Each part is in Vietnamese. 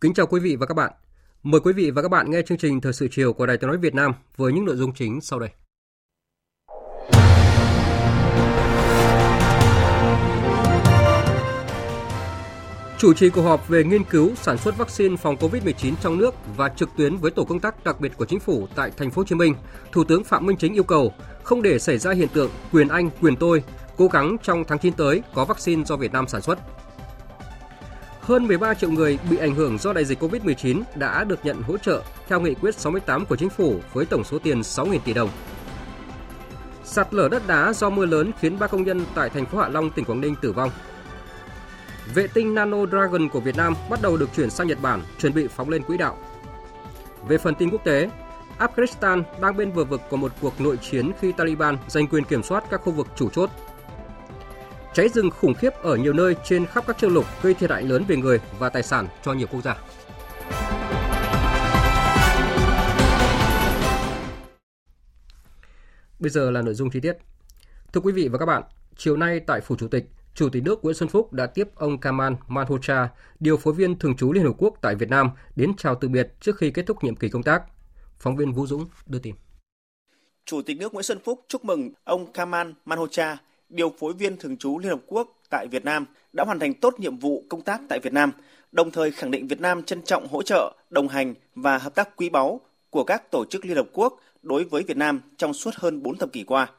Kính chào quý vị và các bạn. Mời quý vị và các bạn nghe chương trình Thời sự chiều của Đài Tiếng nói Việt Nam với những nội dung chính sau đây. Chủ trì cuộc họp về nghiên cứu sản xuất vaccine phòng COVID-19 trong nước và trực tuyến với tổ công tác đặc biệt của chính phủ tại thành phố Hồ Chí Minh, Thủ tướng Phạm Minh Chính yêu cầu không để xảy ra hiện tượng quyền anh quyền tôi, cố gắng trong tháng 9 tới có vaccine do Việt Nam sản xuất. Hơn 13 triệu người bị ảnh hưởng do đại dịch COVID-19 đã được nhận hỗ trợ theo nghị quyết 68 của chính phủ với tổng số tiền 6.000 tỷ đồng. Sạt lở đất đá do mưa lớn khiến ba công nhân tại thành phố Hạ Long, tỉnh Quảng Ninh tử vong. Vệ tinh Nano Dragon của Việt Nam bắt đầu được chuyển sang Nhật Bản, chuẩn bị phóng lên quỹ đạo. Về phần tin quốc tế, Afghanistan đang bên bờ vực của một cuộc nội chiến khi Taliban giành quyền kiểm soát các khu vực chủ chốt Cháy rừng khủng khiếp ở nhiều nơi trên khắp các châu lục gây thiệt hại lớn về người và tài sản cho nhiều quốc gia. Bây giờ là nội dung chi tiết. Thưa quý vị và các bạn, chiều nay tại Phủ Chủ tịch, Chủ tịch nước Nguyễn Xuân Phúc đã tiếp ông Kamal Manhocha, điều phối viên thường trú Liên Hợp Quốc tại Việt Nam, đến chào từ biệt trước khi kết thúc nhiệm kỳ công tác. Phóng viên Vũ Dũng đưa tin. Chủ tịch nước Nguyễn Xuân Phúc chúc mừng ông Kamal Manhocha, điều phối viên thường trú Liên Hợp Quốc tại Việt Nam đã hoàn thành tốt nhiệm vụ công tác tại Việt Nam, đồng thời khẳng định Việt Nam trân trọng hỗ trợ, đồng hành và hợp tác quý báu của các tổ chức Liên Hợp Quốc đối với Việt Nam trong suốt hơn 4 thập kỷ qua.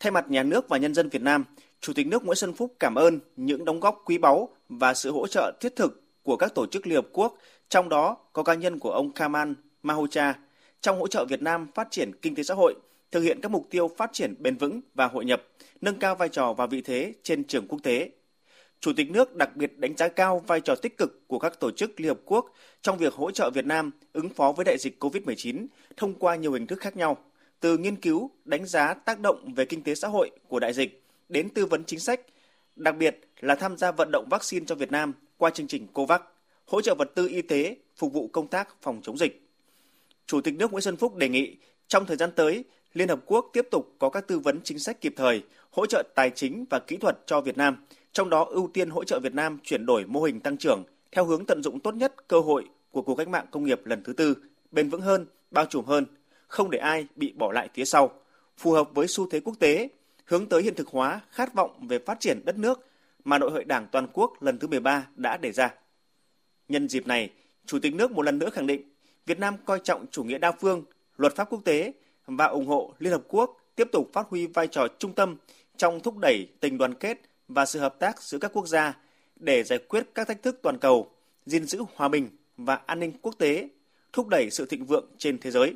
Thay mặt nhà nước và nhân dân Việt Nam, Chủ tịch nước Nguyễn Xuân Phúc cảm ơn những đóng góp quý báu và sự hỗ trợ thiết thực của các tổ chức Liên Hợp Quốc, trong đó có cá nhân của ông Kamal Mahocha, trong hỗ trợ Việt Nam phát triển kinh tế xã hội, thực hiện các mục tiêu phát triển bền vững và hội nhập, nâng cao vai trò và vị thế trên trường quốc tế. Chủ tịch nước đặc biệt đánh giá cao vai trò tích cực của các tổ chức Liên Hợp Quốc trong việc hỗ trợ Việt Nam ứng phó với đại dịch COVID-19 thông qua nhiều hình thức khác nhau, từ nghiên cứu, đánh giá tác động về kinh tế xã hội của đại dịch đến tư vấn chính sách, đặc biệt là tham gia vận động vaccine cho Việt Nam qua chương trình COVAX, hỗ trợ vật tư y tế phục vụ công tác phòng chống dịch. Chủ tịch nước Nguyễn Xuân Phúc đề nghị trong thời gian tới, Liên Hợp Quốc tiếp tục có các tư vấn chính sách kịp thời, hỗ trợ tài chính và kỹ thuật cho Việt Nam, trong đó ưu tiên hỗ trợ Việt Nam chuyển đổi mô hình tăng trưởng theo hướng tận dụng tốt nhất cơ hội của cuộc cách mạng công nghiệp lần thứ tư, bền vững hơn, bao trùm hơn, không để ai bị bỏ lại phía sau, phù hợp với xu thế quốc tế, hướng tới hiện thực hóa khát vọng về phát triển đất nước mà Nội hội Đảng toàn quốc lần thứ 13 đã đề ra. Nhân dịp này, Chủ tịch nước một lần nữa khẳng định Việt Nam coi trọng chủ nghĩa đa phương, luật pháp quốc tế và ủng hộ Liên Hợp Quốc tiếp tục phát huy vai trò trung tâm trong thúc đẩy tình đoàn kết và sự hợp tác giữa các quốc gia để giải quyết các thách thức toàn cầu, gìn giữ hòa bình và an ninh quốc tế, thúc đẩy sự thịnh vượng trên thế giới.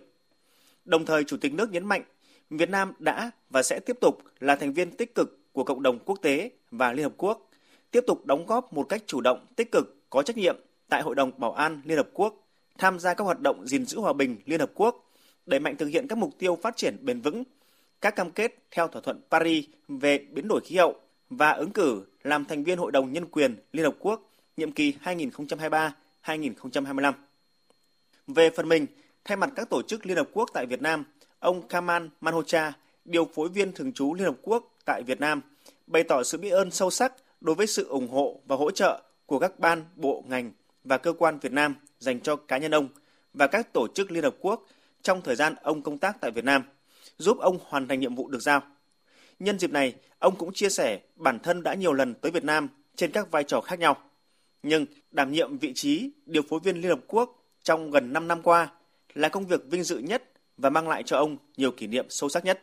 Đồng thời, Chủ tịch nước nhấn mạnh Việt Nam đã và sẽ tiếp tục là thành viên tích cực của cộng đồng quốc tế và Liên Hợp Quốc, tiếp tục đóng góp một cách chủ động, tích cực, có trách nhiệm tại Hội đồng Bảo an Liên Hợp Quốc, tham gia các hoạt động gìn giữ hòa bình Liên Hợp Quốc đẩy mạnh thực hiện các mục tiêu phát triển bền vững, các cam kết theo thỏa thuận Paris về biến đổi khí hậu và ứng cử làm thành viên Hội đồng Nhân quyền Liên Hợp Quốc nhiệm kỳ 2023-2025. Về phần mình, thay mặt các tổ chức Liên Hợp Quốc tại Việt Nam, ông Kamal Manhocha, điều phối viên thường trú Liên Hợp Quốc tại Việt Nam, bày tỏ sự biết ơn sâu sắc đối với sự ủng hộ và hỗ trợ của các ban, bộ, ngành và cơ quan Việt Nam dành cho cá nhân ông và các tổ chức Liên Hợp Quốc trong thời gian ông công tác tại Việt Nam, giúp ông hoàn thành nhiệm vụ được giao. Nhân dịp này, ông cũng chia sẻ bản thân đã nhiều lần tới Việt Nam trên các vai trò khác nhau. Nhưng đảm nhiệm vị trí điều phối viên Liên Hợp Quốc trong gần 5 năm qua là công việc vinh dự nhất và mang lại cho ông nhiều kỷ niệm sâu sắc nhất.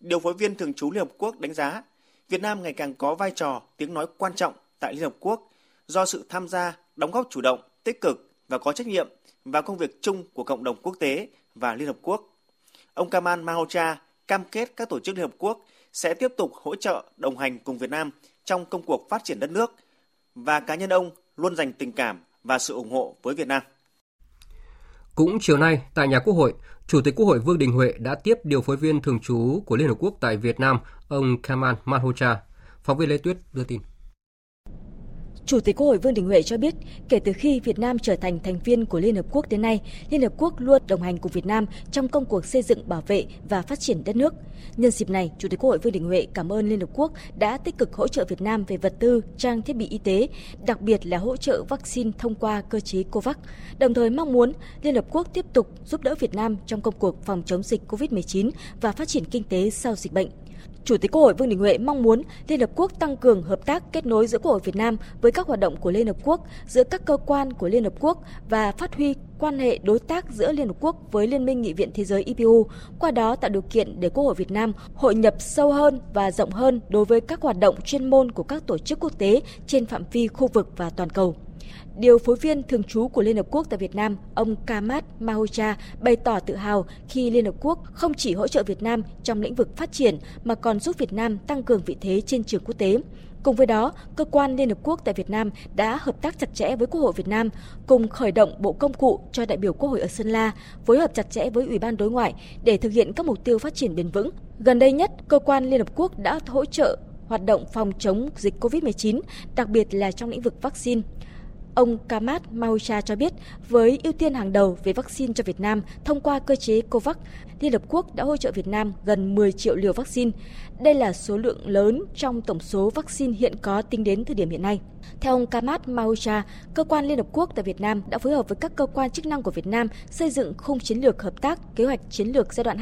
Điều phối viên thường trú Liên Hợp Quốc đánh giá Việt Nam ngày càng có vai trò, tiếng nói quan trọng tại Liên Hợp Quốc do sự tham gia, đóng góp chủ động, tích cực và có trách nhiệm vào công việc chung của cộng đồng quốc tế và Liên Hợp Quốc. Ông Kamal Mahocha cam kết các tổ chức Liên Hợp Quốc sẽ tiếp tục hỗ trợ đồng hành cùng Việt Nam trong công cuộc phát triển đất nước và cá nhân ông luôn dành tình cảm và sự ủng hộ với Việt Nam. Cũng chiều nay, tại nhà Quốc hội, Chủ tịch Quốc hội Vương Đình Huệ đã tiếp điều phối viên thường trú của Liên Hợp Quốc tại Việt Nam, ông Kamal Mahocha. Phóng viên Lê Tuyết đưa tin. Chủ tịch Quốc hội Vương Đình Huệ cho biết, kể từ khi Việt Nam trở thành thành viên của Liên Hợp Quốc đến nay, Liên Hợp Quốc luôn đồng hành cùng Việt Nam trong công cuộc xây dựng, bảo vệ và phát triển đất nước. Nhân dịp này, Chủ tịch Quốc hội Vương Đình Huệ cảm ơn Liên Hợp Quốc đã tích cực hỗ trợ Việt Nam về vật tư, trang thiết bị y tế, đặc biệt là hỗ trợ vaccine thông qua cơ chế COVAX, đồng thời mong muốn Liên Hợp Quốc tiếp tục giúp đỡ Việt Nam trong công cuộc phòng chống dịch COVID-19 và phát triển kinh tế sau dịch bệnh. Chủ tịch Quốc hội Vương Đình Huệ mong muốn Liên Hợp Quốc tăng cường hợp tác kết nối giữa Quốc hội Việt Nam với các hoạt động của Liên Hợp Quốc, giữa các cơ quan của Liên Hợp Quốc và phát huy quan hệ đối tác giữa Liên Hợp Quốc với Liên minh Nghị viện Thế giới IPU, qua đó tạo điều kiện để Quốc hội Việt Nam hội nhập sâu hơn và rộng hơn đối với các hoạt động chuyên môn của các tổ chức quốc tế trên phạm vi khu vực và toàn cầu. Điều phối viên thường trú của Liên Hợp Quốc tại Việt Nam, ông Kamat Mahocha, bày tỏ tự hào khi Liên Hợp Quốc không chỉ hỗ trợ Việt Nam trong lĩnh vực phát triển mà còn giúp Việt Nam tăng cường vị thế trên trường quốc tế. Cùng với đó, cơ quan Liên Hợp Quốc tại Việt Nam đã hợp tác chặt chẽ với Quốc hội Việt Nam, cùng khởi động bộ công cụ cho đại biểu Quốc hội ở Sơn La, phối hợp chặt chẽ với Ủy ban Đối ngoại để thực hiện các mục tiêu phát triển bền vững. Gần đây nhất, cơ quan Liên Hợp Quốc đã hỗ trợ hoạt động phòng chống dịch COVID-19, đặc biệt là trong lĩnh vực vaccine. Ông Kamat Mausha cho biết, với ưu tiên hàng đầu về vaccine cho Việt Nam thông qua cơ chế COVAX, Liên Hợp Quốc đã hỗ trợ Việt Nam gần 10 triệu liều vaccine. Đây là số lượng lớn trong tổng số vaccine hiện có tính đến thời điểm hiện nay. Theo ông Kamat Mausha, cơ quan Liên Hợp Quốc tại Việt Nam đã phối hợp với các cơ quan chức năng của Việt Nam xây dựng khung chiến lược hợp tác, kế hoạch chiến lược giai đoạn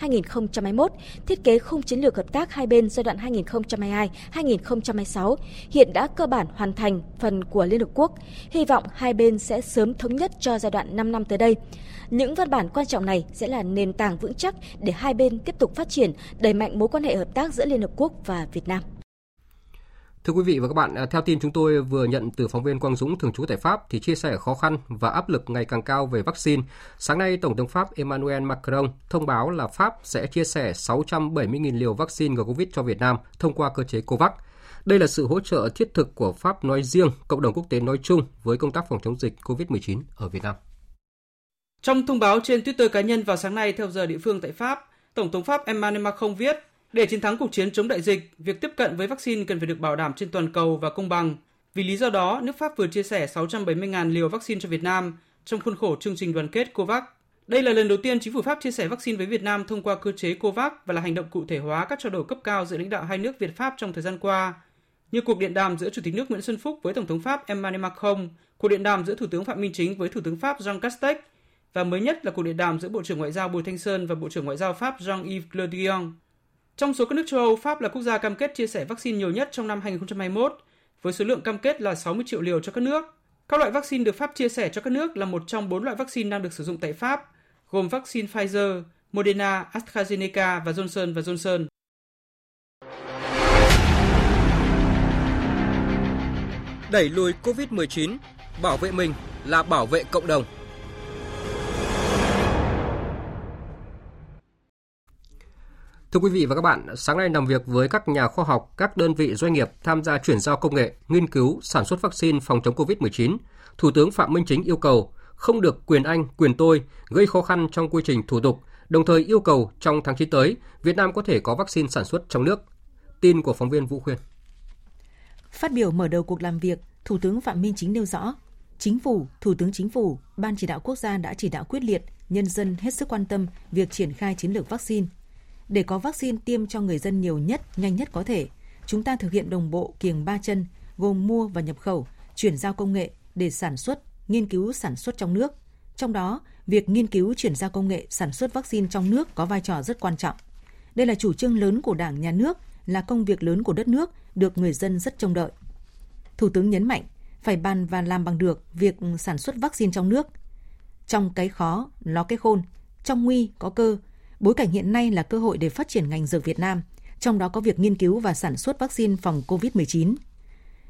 2017-2021, thiết kế khung chiến lược hợp tác hai bên giai đoạn 2022-2026, hiện đã cơ bản hoàn thành phần của Liên Hợp Quốc. Hy vọng hai bên sẽ sớm thống nhất cho giai đoạn 5 năm tới đây. Những văn bản quan trọng này sẽ là nền tảng vững chắc để hai bên tiếp tục phát triển, đẩy mạnh mối quan hệ hợp tác giữa Liên Hợp Quốc và Việt Nam. Thưa quý vị và các bạn, à, theo tin chúng tôi vừa nhận từ phóng viên Quang Dũng thường trú tại Pháp thì chia sẻ khó khăn và áp lực ngày càng cao về vaccine. Sáng nay, Tổng thống Pháp Emmanuel Macron thông báo là Pháp sẽ chia sẻ 670.000 liều vaccine ngừa Covid cho Việt Nam thông qua cơ chế COVAX. Đây là sự hỗ trợ thiết thực của Pháp nói riêng, cộng đồng quốc tế nói chung với công tác phòng chống dịch COVID-19 ở Việt Nam. Trong thông báo trên Twitter cá nhân vào sáng nay theo giờ địa phương tại Pháp, Tổng thống Pháp Emmanuel Macron viết để chiến thắng cuộc chiến chống đại dịch, việc tiếp cận với vaccine cần phải được bảo đảm trên toàn cầu và công bằng. Vì lý do đó, nước Pháp vừa chia sẻ 670.000 liều vaccine cho Việt Nam trong khuôn khổ chương trình đoàn kết COVAX. Đây là lần đầu tiên chính phủ Pháp chia sẻ vaccine với Việt Nam thông qua cơ chế COVAX và là hành động cụ thể hóa các trao đổi cấp cao giữa lãnh đạo hai nước Việt Pháp trong thời gian qua, như cuộc điện đàm giữa Chủ tịch nước Nguyễn Xuân Phúc với Tổng thống Pháp Emmanuel Macron, cuộc điện đàm giữa Thủ tướng Phạm Minh Chính với Thủ tướng Pháp Jean Castex và mới nhất là cuộc điện đàm giữa Bộ trưởng Ngoại giao Bùi Thanh Sơn và Bộ trưởng Ngoại giao Pháp Jean-Yves Le Drian. Trong số các nước châu Âu, Pháp là quốc gia cam kết chia sẻ vaccine nhiều nhất trong năm 2021, với số lượng cam kết là 60 triệu liều cho các nước. Các loại vaccine được Pháp chia sẻ cho các nước là một trong bốn loại vaccine đang được sử dụng tại Pháp, gồm vaccine Pfizer, Moderna, AstraZeneca và Johnson và Johnson. Đẩy lùi COVID-19, bảo vệ mình là bảo vệ cộng đồng. Thưa quý vị và các bạn, sáng nay làm việc với các nhà khoa học, các đơn vị doanh nghiệp tham gia chuyển giao công nghệ, nghiên cứu, sản xuất vaccine phòng chống COVID-19, Thủ tướng Phạm Minh Chính yêu cầu không được quyền anh, quyền tôi gây khó khăn trong quy trình thủ tục, đồng thời yêu cầu trong tháng 9 tới, Việt Nam có thể có vaccine sản xuất trong nước. Tin của phóng viên Vũ Khuyên. Phát biểu mở đầu cuộc làm việc, Thủ tướng Phạm Minh Chính nêu rõ, Chính phủ, Thủ tướng Chính phủ, Ban chỉ đạo quốc gia đã chỉ đạo quyết liệt, nhân dân hết sức quan tâm việc triển khai chiến lược vaccine để có vaccine tiêm cho người dân nhiều nhất, nhanh nhất có thể, chúng ta thực hiện đồng bộ kiềng ba chân, gồm mua và nhập khẩu, chuyển giao công nghệ để sản xuất, nghiên cứu sản xuất trong nước. Trong đó, việc nghiên cứu chuyển giao công nghệ sản xuất vaccine trong nước có vai trò rất quan trọng. Đây là chủ trương lớn của Đảng, Nhà nước, là công việc lớn của đất nước, được người dân rất trông đợi. Thủ tướng nhấn mạnh, phải bàn và làm bằng được việc sản xuất vaccine trong nước. Trong cái khó, nó cái khôn, trong nguy có cơ, Bối cảnh hiện nay là cơ hội để phát triển ngành dược Việt Nam, trong đó có việc nghiên cứu và sản xuất vaccine phòng COVID-19.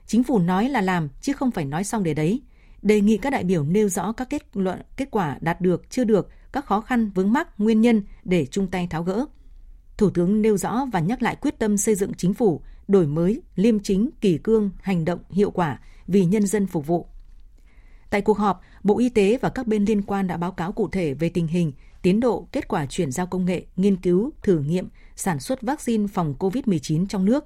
Chính phủ nói là làm chứ không phải nói xong để đấy. Đề nghị các đại biểu nêu rõ các kết luận, kết quả đạt được, chưa được, các khó khăn, vướng mắc, nguyên nhân để chung tay tháo gỡ. Thủ tướng nêu rõ và nhắc lại quyết tâm xây dựng chính phủ, đổi mới, liêm chính, kỳ cương, hành động, hiệu quả vì nhân dân phục vụ. Tại cuộc họp, Bộ Y tế và các bên liên quan đã báo cáo cụ thể về tình hình, tiến độ, kết quả chuyển giao công nghệ, nghiên cứu, thử nghiệm, sản xuất vaccine phòng COVID-19 trong nước.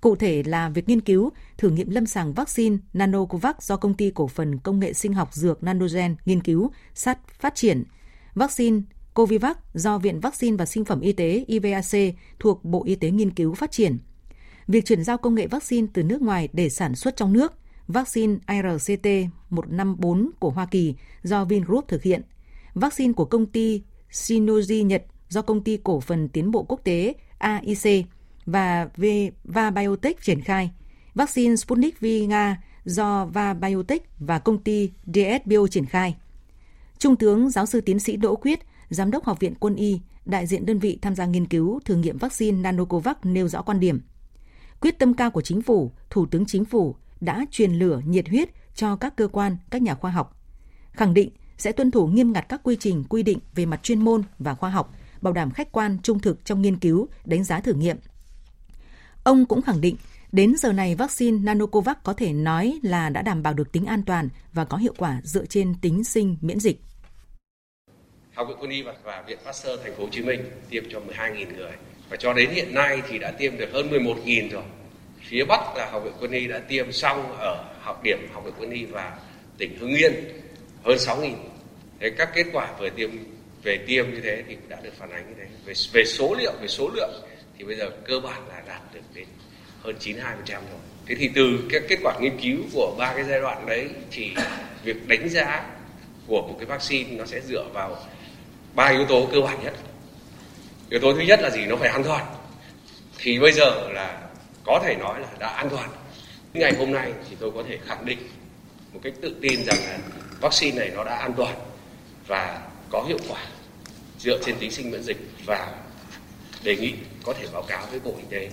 Cụ thể là việc nghiên cứu, thử nghiệm lâm sàng vaccine Nanocovax do công ty cổ phần công nghệ sinh học dược Nanogen nghiên cứu, sát phát triển, vaccine Covivac do Viện Vaccine và Sinh phẩm Y tế IVAC thuộc Bộ Y tế nghiên cứu phát triển. Việc chuyển giao công nghệ vaccine từ nước ngoài để sản xuất trong nước, vaccine ARCT-154 của Hoa Kỳ do Vingroup thực hiện, vaccine của công ty Shinoji Nhật do công ty cổ phần tiến bộ quốc tế AIC và Va Biotech triển khai, vaccine Sputnik V Nga do Va Biotech và công ty DSBio triển khai. Trung tướng giáo sư tiến sĩ Đỗ Quyết, Giám đốc Học viện Quân y, đại diện đơn vị tham gia nghiên cứu thử nghiệm vaccine Nanocovax nêu rõ quan điểm. Quyết tâm cao của chính phủ, Thủ tướng Chính phủ đã truyền lửa nhiệt huyết cho các cơ quan, các nhà khoa học. Khẳng định sẽ tuân thủ nghiêm ngặt các quy trình quy định về mặt chuyên môn và khoa học, bảo đảm khách quan, trung thực trong nghiên cứu, đánh giá thử nghiệm. Ông cũng khẳng định Đến giờ này, vaccine Nanocovax có thể nói là đã đảm bảo được tính an toàn và có hiệu quả dựa trên tính sinh miễn dịch. Học viện Quân y và, và Viện Pasteur Thành phố Hồ Chí Minh tiêm cho 12.000 người và cho đến hiện nay thì đã tiêm được hơn 11.000 rồi. Phía Bắc là Học viện Quân y đã tiêm xong ở học điểm Học viện Quân y và tỉnh Hưng Yên hơn 6.000. Thế các kết quả về tiêm về tiêm như thế thì đã được phản ánh như thế. Về về số liệu, về số lượng thì bây giờ cơ bản là đạt được đến hơn 92% rồi. Thế thì từ các kết quả nghiên cứu của ba cái giai đoạn đấy thì việc đánh giá của một cái vaccine nó sẽ dựa vào ba yếu tố cơ bản nhất. Yếu tố thứ nhất là gì? Nó phải an toàn. Thì bây giờ là có thể nói là đã an toàn. Ngày hôm nay thì tôi có thể khẳng định một cách tự tin rằng là vaccine này nó đã an toàn và có hiệu quả dựa trên tính sinh miễn dịch và đề nghị có thể báo cáo với Bộ Y tế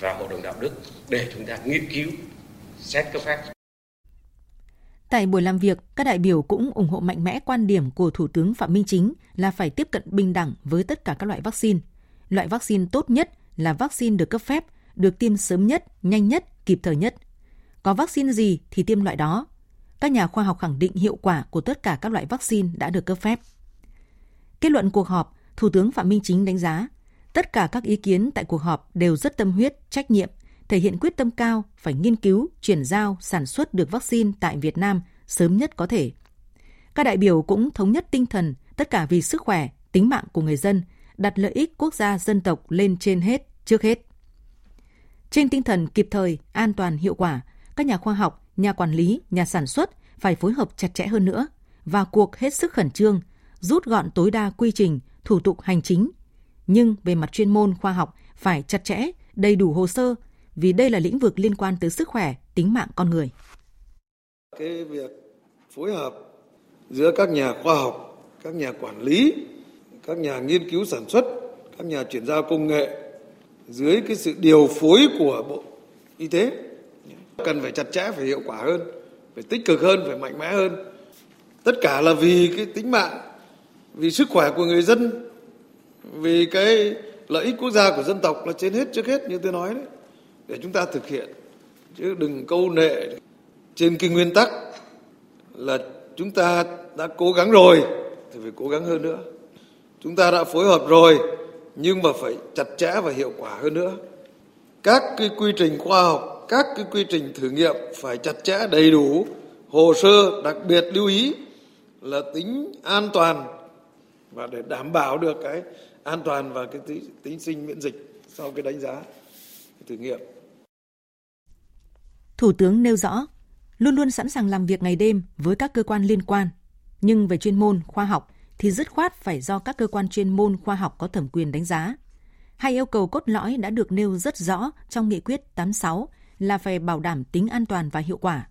và Hội đồng Đạo đức để chúng ta nghiên cứu, xét cấp phép. Tại buổi làm việc, các đại biểu cũng ủng hộ mạnh mẽ quan điểm của Thủ tướng Phạm Minh Chính là phải tiếp cận bình đẳng với tất cả các loại vaccine. Loại vaccine tốt nhất là vaccine được cấp phép, được tiêm sớm nhất, nhanh nhất, kịp thời nhất. Có vaccine gì thì tiêm loại đó. Các nhà khoa học khẳng định hiệu quả của tất cả các loại vaccine đã được cấp phép. Kết luận cuộc họp, Thủ tướng Phạm Minh Chính đánh giá Tất cả các ý kiến tại cuộc họp đều rất tâm huyết, trách nhiệm, thể hiện quyết tâm cao phải nghiên cứu, chuyển giao, sản xuất được vaccine tại Việt Nam sớm nhất có thể. Các đại biểu cũng thống nhất tinh thần tất cả vì sức khỏe, tính mạng của người dân, đặt lợi ích quốc gia dân tộc lên trên hết, trước hết. Trên tinh thần kịp thời, an toàn, hiệu quả, các nhà khoa học, nhà quản lý, nhà sản xuất phải phối hợp chặt chẽ hơn nữa và cuộc hết sức khẩn trương, rút gọn tối đa quy trình, thủ tục hành chính, nhưng về mặt chuyên môn khoa học phải chặt chẽ, đầy đủ hồ sơ vì đây là lĩnh vực liên quan tới sức khỏe, tính mạng con người. Cái việc phối hợp giữa các nhà khoa học, các nhà quản lý, các nhà nghiên cứu sản xuất, các nhà chuyển giao công nghệ dưới cái sự điều phối của Bộ Y tế cần phải chặt chẽ, phải hiệu quả hơn, phải tích cực hơn, phải mạnh mẽ hơn. Tất cả là vì cái tính mạng, vì sức khỏe của người dân vì cái lợi ích quốc gia của dân tộc là trên hết trước hết như tôi nói đấy. Để chúng ta thực hiện. Chứ đừng câu nệ trên cái nguyên tắc là chúng ta đã cố gắng rồi thì phải cố gắng hơn nữa. Chúng ta đã phối hợp rồi nhưng mà phải chặt chẽ và hiệu quả hơn nữa. Các cái quy trình khoa học các cái quy trình thử nghiệm phải chặt chẽ đầy đủ hồ sơ đặc biệt lưu ý là tính an toàn và để đảm bảo được cái an toàn và cái tính, tính sinh miễn dịch sau cái đánh giá cái thử nghiệm. Thủ tướng nêu rõ, luôn luôn sẵn sàng làm việc ngày đêm với các cơ quan liên quan, nhưng về chuyên môn, khoa học thì dứt khoát phải do các cơ quan chuyên môn khoa học có thẩm quyền đánh giá. Hai yêu cầu cốt lõi đã được nêu rất rõ trong nghị quyết 86 là phải bảo đảm tính an toàn và hiệu quả.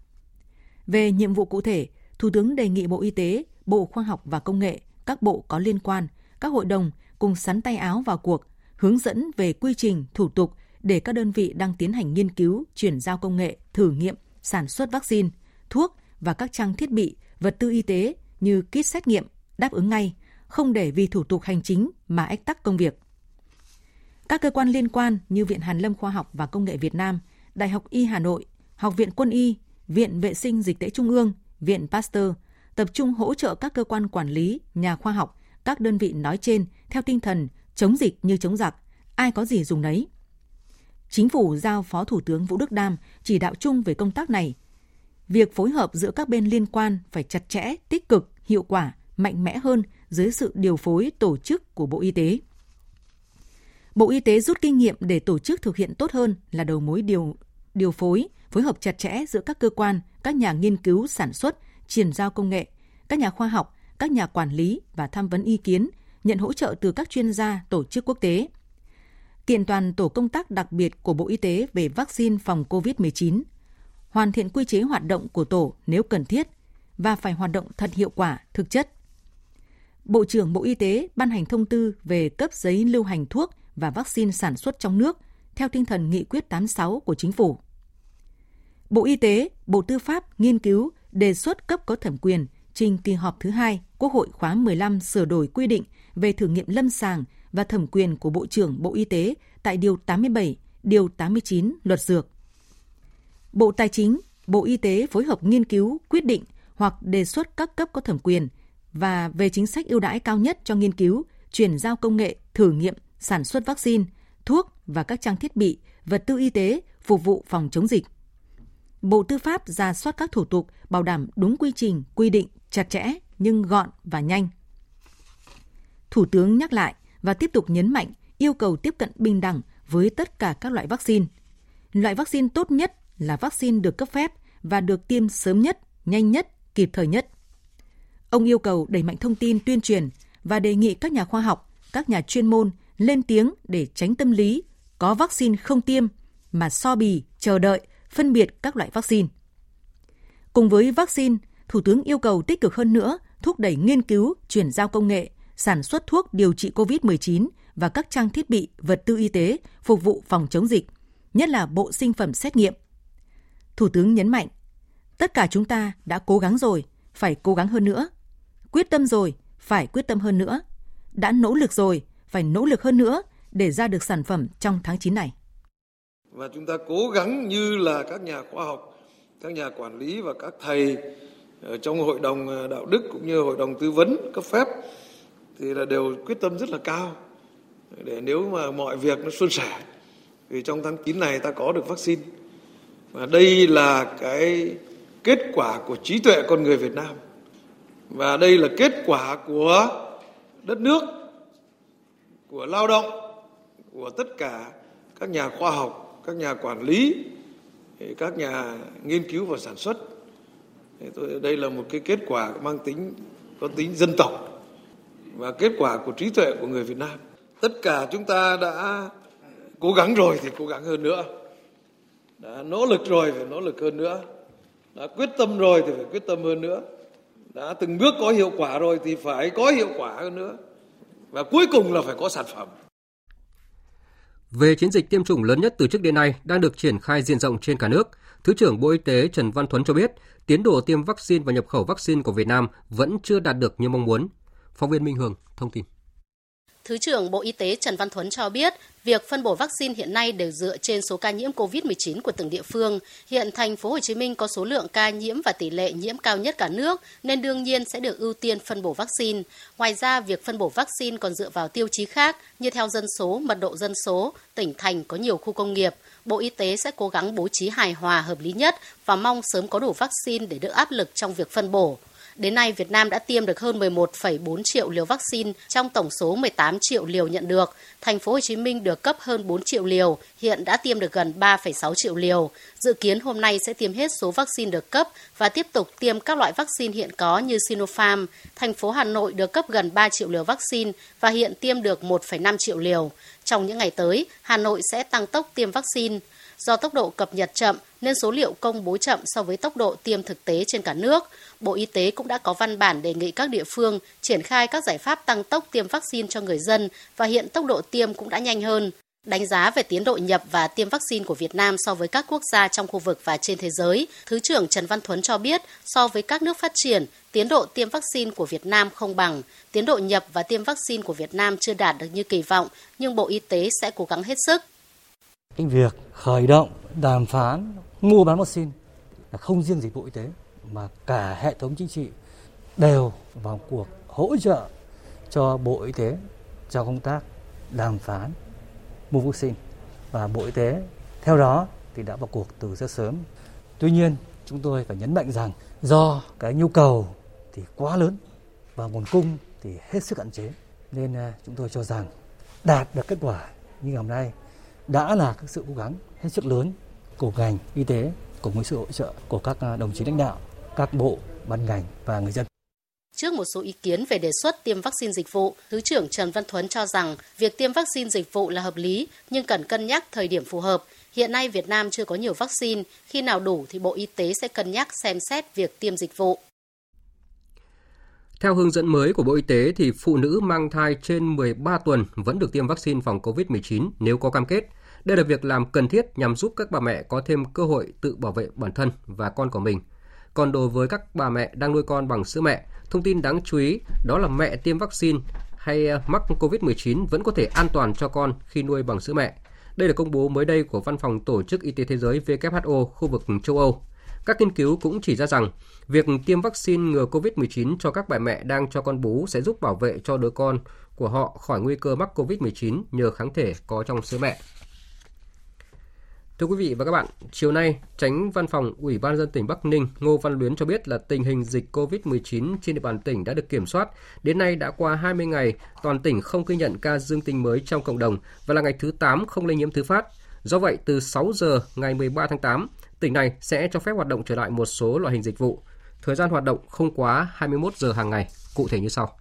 Về nhiệm vụ cụ thể, Thủ tướng đề nghị Bộ Y tế, Bộ Khoa học và Công nghệ, các bộ có liên quan, các hội đồng cùng sắn tay áo vào cuộc, hướng dẫn về quy trình, thủ tục để các đơn vị đang tiến hành nghiên cứu, chuyển giao công nghệ, thử nghiệm, sản xuất vaccine, thuốc và các trang thiết bị, vật tư y tế như kit xét nghiệm đáp ứng ngay, không để vì thủ tục hành chính mà ách tắc công việc. Các cơ quan liên quan như Viện Hàn lâm Khoa học và Công nghệ Việt Nam, Đại học Y Hà Nội, Học viện Quân y, Viện Vệ sinh Dịch tễ Trung ương, Viện Pasteur tập trung hỗ trợ các cơ quan quản lý, nhà khoa học, các đơn vị nói trên theo tinh thần chống dịch như chống giặc, ai có gì dùng nấy. Chính phủ giao Phó Thủ tướng Vũ Đức Đam chỉ đạo chung về công tác này. Việc phối hợp giữa các bên liên quan phải chặt chẽ, tích cực, hiệu quả, mạnh mẽ hơn dưới sự điều phối tổ chức của Bộ Y tế. Bộ Y tế rút kinh nghiệm để tổ chức thực hiện tốt hơn là đầu mối điều điều phối, phối hợp chặt chẽ giữa các cơ quan, các nhà nghiên cứu sản xuất, chuyển giao công nghệ, các nhà khoa học, các nhà quản lý và tham vấn ý kiến, nhận hỗ trợ từ các chuyên gia, tổ chức quốc tế. Kiện toàn tổ công tác đặc biệt của Bộ Y tế về vaccine phòng COVID-19, hoàn thiện quy chế hoạt động của tổ nếu cần thiết và phải hoạt động thật hiệu quả, thực chất. Bộ trưởng Bộ Y tế ban hành thông tư về cấp giấy lưu hành thuốc và vaccine sản xuất trong nước theo tinh thần nghị quyết 86 của chính phủ. Bộ Y tế, Bộ Tư pháp nghiên cứu đề xuất cấp có thẩm quyền trình kỳ họp thứ hai Quốc hội khóa 15 sửa đổi quy định về thử nghiệm lâm sàng và thẩm quyền của Bộ trưởng Bộ Y tế tại Điều 87, Điều 89 Luật Dược. Bộ Tài chính, Bộ Y tế phối hợp nghiên cứu, quyết định hoặc đề xuất các cấp có thẩm quyền và về chính sách ưu đãi cao nhất cho nghiên cứu, chuyển giao công nghệ, thử nghiệm, sản xuất vaccine, thuốc và các trang thiết bị, vật tư y tế phục vụ phòng chống dịch. Bộ Tư pháp ra soát các thủ tục bảo đảm đúng quy trình, quy định, chặt chẽ nhưng gọn và nhanh. Thủ tướng nhắc lại và tiếp tục nhấn mạnh yêu cầu tiếp cận bình đẳng với tất cả các loại vaccine. Loại vaccine tốt nhất là vaccine được cấp phép và được tiêm sớm nhất, nhanh nhất, kịp thời nhất. Ông yêu cầu đẩy mạnh thông tin tuyên truyền và đề nghị các nhà khoa học, các nhà chuyên môn lên tiếng để tránh tâm lý có vaccine không tiêm mà so bì, chờ đợi, phân biệt các loại vaccine. Cùng với vaccine, Thủ tướng yêu cầu tích cực hơn nữa thúc đẩy nghiên cứu, chuyển giao công nghệ, sản xuất thuốc điều trị COVID-19 và các trang thiết bị, vật tư y tế phục vụ phòng chống dịch, nhất là bộ sinh phẩm xét nghiệm. Thủ tướng nhấn mạnh, tất cả chúng ta đã cố gắng rồi, phải cố gắng hơn nữa. Quyết tâm rồi, phải quyết tâm hơn nữa. Đã nỗ lực rồi, phải nỗ lực hơn nữa để ra được sản phẩm trong tháng 9 này. Và chúng ta cố gắng như là các nhà khoa học, các nhà quản lý và các thầy trong hội đồng à, đạo đức cũng như hội đồng tư vấn cấp phép thì là đều quyết tâm rất là cao. Để nếu mà mọi việc nó suôn sẻ thì trong tháng 9 này ta có được vaccine. Và đây là cái kết quả của trí tuệ con người Việt Nam. Và đây là kết quả của đất nước của lao động, của tất cả các nhà khoa học, các nhà quản lý các nhà nghiên cứu và sản xuất. Đây là một cái kết quả mang tính, có tính dân tộc và kết quả của trí tuệ của người Việt Nam. Tất cả chúng ta đã cố gắng rồi thì cố gắng hơn nữa. Đã nỗ lực rồi phải nỗ lực hơn nữa. Đã quyết tâm rồi thì phải quyết tâm hơn nữa. Đã từng bước có hiệu quả rồi thì phải có hiệu quả hơn nữa và cuối cùng là phải có sản phẩm. Về chiến dịch tiêm chủng lớn nhất từ trước đến nay đang được triển khai diện rộng trên cả nước, Thứ trưởng Bộ Y tế Trần Văn Thuấn cho biết, tiến độ tiêm vaccine và nhập khẩu vaccine của Việt Nam vẫn chưa đạt được như mong muốn. Phóng viên Minh Hường thông tin. Thứ trưởng Bộ Y tế Trần Văn Thuấn cho biết, việc phân bổ vaccine hiện nay đều dựa trên số ca nhiễm COVID-19 của từng địa phương. Hiện thành phố Hồ Chí Minh có số lượng ca nhiễm và tỷ lệ nhiễm cao nhất cả nước nên đương nhiên sẽ được ưu tiên phân bổ vaccine. Ngoài ra, việc phân bổ vaccine còn dựa vào tiêu chí khác như theo dân số, mật độ dân số, tỉnh thành có nhiều khu công nghiệp. Bộ Y tế sẽ cố gắng bố trí hài hòa hợp lý nhất và mong sớm có đủ vaccine để đỡ áp lực trong việc phân bổ. Đến nay, Việt Nam đã tiêm được hơn 11,4 triệu liều vaccine trong tổng số 18 triệu liều nhận được. Thành phố Hồ Chí Minh được cấp hơn 4 triệu liều, hiện đã tiêm được gần 3,6 triệu liều. Dự kiến hôm nay sẽ tiêm hết số vaccine được cấp và tiếp tục tiêm các loại vaccine hiện có như Sinopharm. Thành phố Hà Nội được cấp gần 3 triệu liều vaccine và hiện tiêm được 1,5 triệu liều. Trong những ngày tới, Hà Nội sẽ tăng tốc tiêm vaccine. Do tốc độ cập nhật chậm nên số liệu công bố chậm so với tốc độ tiêm thực tế trên cả nước. Bộ Y tế cũng đã có văn bản đề nghị các địa phương triển khai các giải pháp tăng tốc tiêm vaccine cho người dân và hiện tốc độ tiêm cũng đã nhanh hơn. Đánh giá về tiến độ nhập và tiêm vaccine của Việt Nam so với các quốc gia trong khu vực và trên thế giới, Thứ trưởng Trần Văn Thuấn cho biết, so với các nước phát triển, tiến độ tiêm vaccine của Việt Nam không bằng, tiến độ nhập và tiêm vaccine của Việt Nam chưa đạt được như kỳ vọng, nhưng Bộ Y tế sẽ cố gắng hết sức. Cái việc khởi động đàm phán mua bán vaccine là không riêng gì Bộ Y tế mà cả hệ thống chính trị đều vào cuộc hỗ trợ cho Bộ Y tế cho công tác đàm phán mua vaccine và Bộ Y tế theo đó thì đã vào cuộc từ rất sớm. Tuy nhiên, chúng tôi phải nhấn mạnh rằng do cái nhu cầu thì quá lớn và nguồn cung thì hết sức hạn chế nên à, chúng tôi cho rằng đạt được kết quả như ngày hôm nay đã là cái sự cố gắng hết sức lớn của ngành y tế cùng với sự hỗ trợ của các à, đồng chí lãnh đạo, các bộ, ban ngành và người dân. Trước một số ý kiến về đề xuất tiêm vaccine dịch vụ, Thứ trưởng Trần Văn Thuấn cho rằng việc tiêm vaccine dịch vụ là hợp lý nhưng cần cân nhắc thời điểm phù hợp. Hiện nay Việt Nam chưa có nhiều vaccine, khi nào đủ thì Bộ Y tế sẽ cân nhắc xem xét việc tiêm dịch vụ. Theo hướng dẫn mới của Bộ Y tế thì phụ nữ mang thai trên 13 tuần vẫn được tiêm vaccine phòng COVID-19 nếu có cam kết. Đây là việc làm cần thiết nhằm giúp các bà mẹ có thêm cơ hội tự bảo vệ bản thân và con của mình. Còn đối với các bà mẹ đang nuôi con bằng sữa mẹ, thông tin đáng chú ý đó là mẹ tiêm vaccine hay à, mắc COVID-19 vẫn có thể an toàn cho con khi nuôi bằng sữa mẹ. Đây là công bố mới đây của Văn phòng Tổ chức Y tế Thế giới WHO khu vực châu Âu. Các nghiên cứu cũng chỉ ra rằng việc tiêm vaccine ngừa COVID-19 cho các bà mẹ đang cho con bú sẽ giúp bảo vệ cho đứa con của họ khỏi nguy cơ mắc COVID-19 nhờ kháng thể có trong sữa mẹ. Thưa quý vị và các bạn, chiều nay, tránh văn phòng Ủy ban dân tỉnh Bắc Ninh Ngô Văn Luyến cho biết là tình hình dịch COVID-19 trên địa bàn tỉnh đã được kiểm soát. Đến nay đã qua 20 ngày, toàn tỉnh không ghi nhận ca dương tính mới trong cộng đồng và là ngày thứ 8 không lây nhiễm thứ phát. Do vậy, từ 6 giờ ngày 13 tháng 8, tỉnh này sẽ cho phép hoạt động trở lại một số loại hình dịch vụ. Thời gian hoạt động không quá 21 giờ hàng ngày, cụ thể như sau.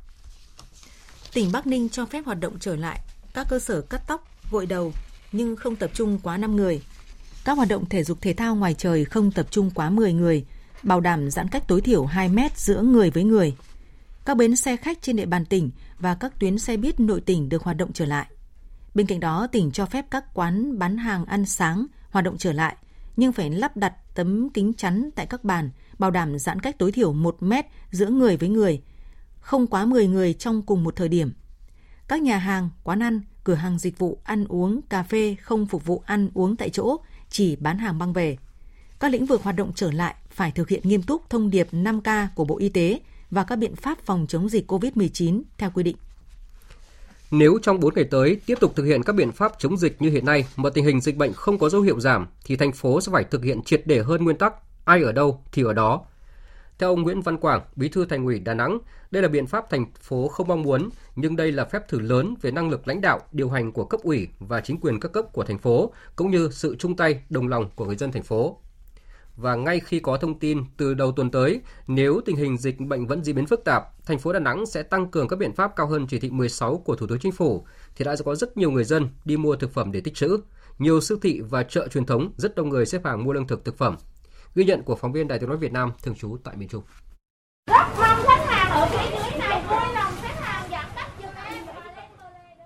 Tỉnh Bắc Ninh cho phép hoạt động trở lại các cơ sở cắt tóc, gội đầu nhưng không tập trung quá 5 người. Các hoạt động thể dục thể thao ngoài trời không tập trung quá 10 người, bảo đảm giãn cách tối thiểu 2 mét giữa người với người. Các bến xe khách trên địa bàn tỉnh và các tuyến xe buýt nội tỉnh được hoạt động trở lại. Bên cạnh đó, tỉnh cho phép các quán bán hàng ăn sáng hoạt động trở lại, nhưng phải lắp đặt tấm kính chắn tại các bàn, bảo đảm giãn cách tối thiểu 1 mét giữa người với người, không quá 10 người trong cùng một thời điểm. Các nhà hàng, quán ăn, cửa hàng dịch vụ ăn uống, cà phê không phục vụ ăn uống tại chỗ, chỉ bán hàng mang về. Các lĩnh vực hoạt động trở lại phải thực hiện nghiêm túc thông điệp 5K của Bộ Y tế và các biện pháp phòng chống dịch COVID-19 theo quy định. Nếu trong 4 ngày tới tiếp tục thực hiện các biện pháp chống dịch như hiện nay mà tình hình dịch bệnh không có dấu hiệu giảm thì thành phố sẽ phải thực hiện triệt để hơn nguyên tắc ai ở đâu thì ở đó. Theo ông Nguyễn Văn Quảng, Bí thư Thành ủy Đà Nẵng, đây là biện pháp thành phố không mong muốn, nhưng đây là phép thử lớn về năng lực lãnh đạo, điều hành của cấp ủy và chính quyền các cấp của thành phố, cũng như sự chung tay, đồng lòng của người dân thành phố. Và ngay khi có thông tin từ đầu tuần tới, nếu tình hình dịch bệnh vẫn diễn biến phức tạp, thành phố Đà Nẵng sẽ tăng cường các biện pháp cao hơn chỉ thị 16 của Thủ tướng Chính phủ, thì đã có rất nhiều người dân đi mua thực phẩm để tích trữ. Nhiều siêu thị và chợ truyền thống rất đông người xếp hàng mua lương thực thực phẩm. Ghi nhận của phóng viên Đài tiếng nói Việt Nam thường trú tại miền Trung.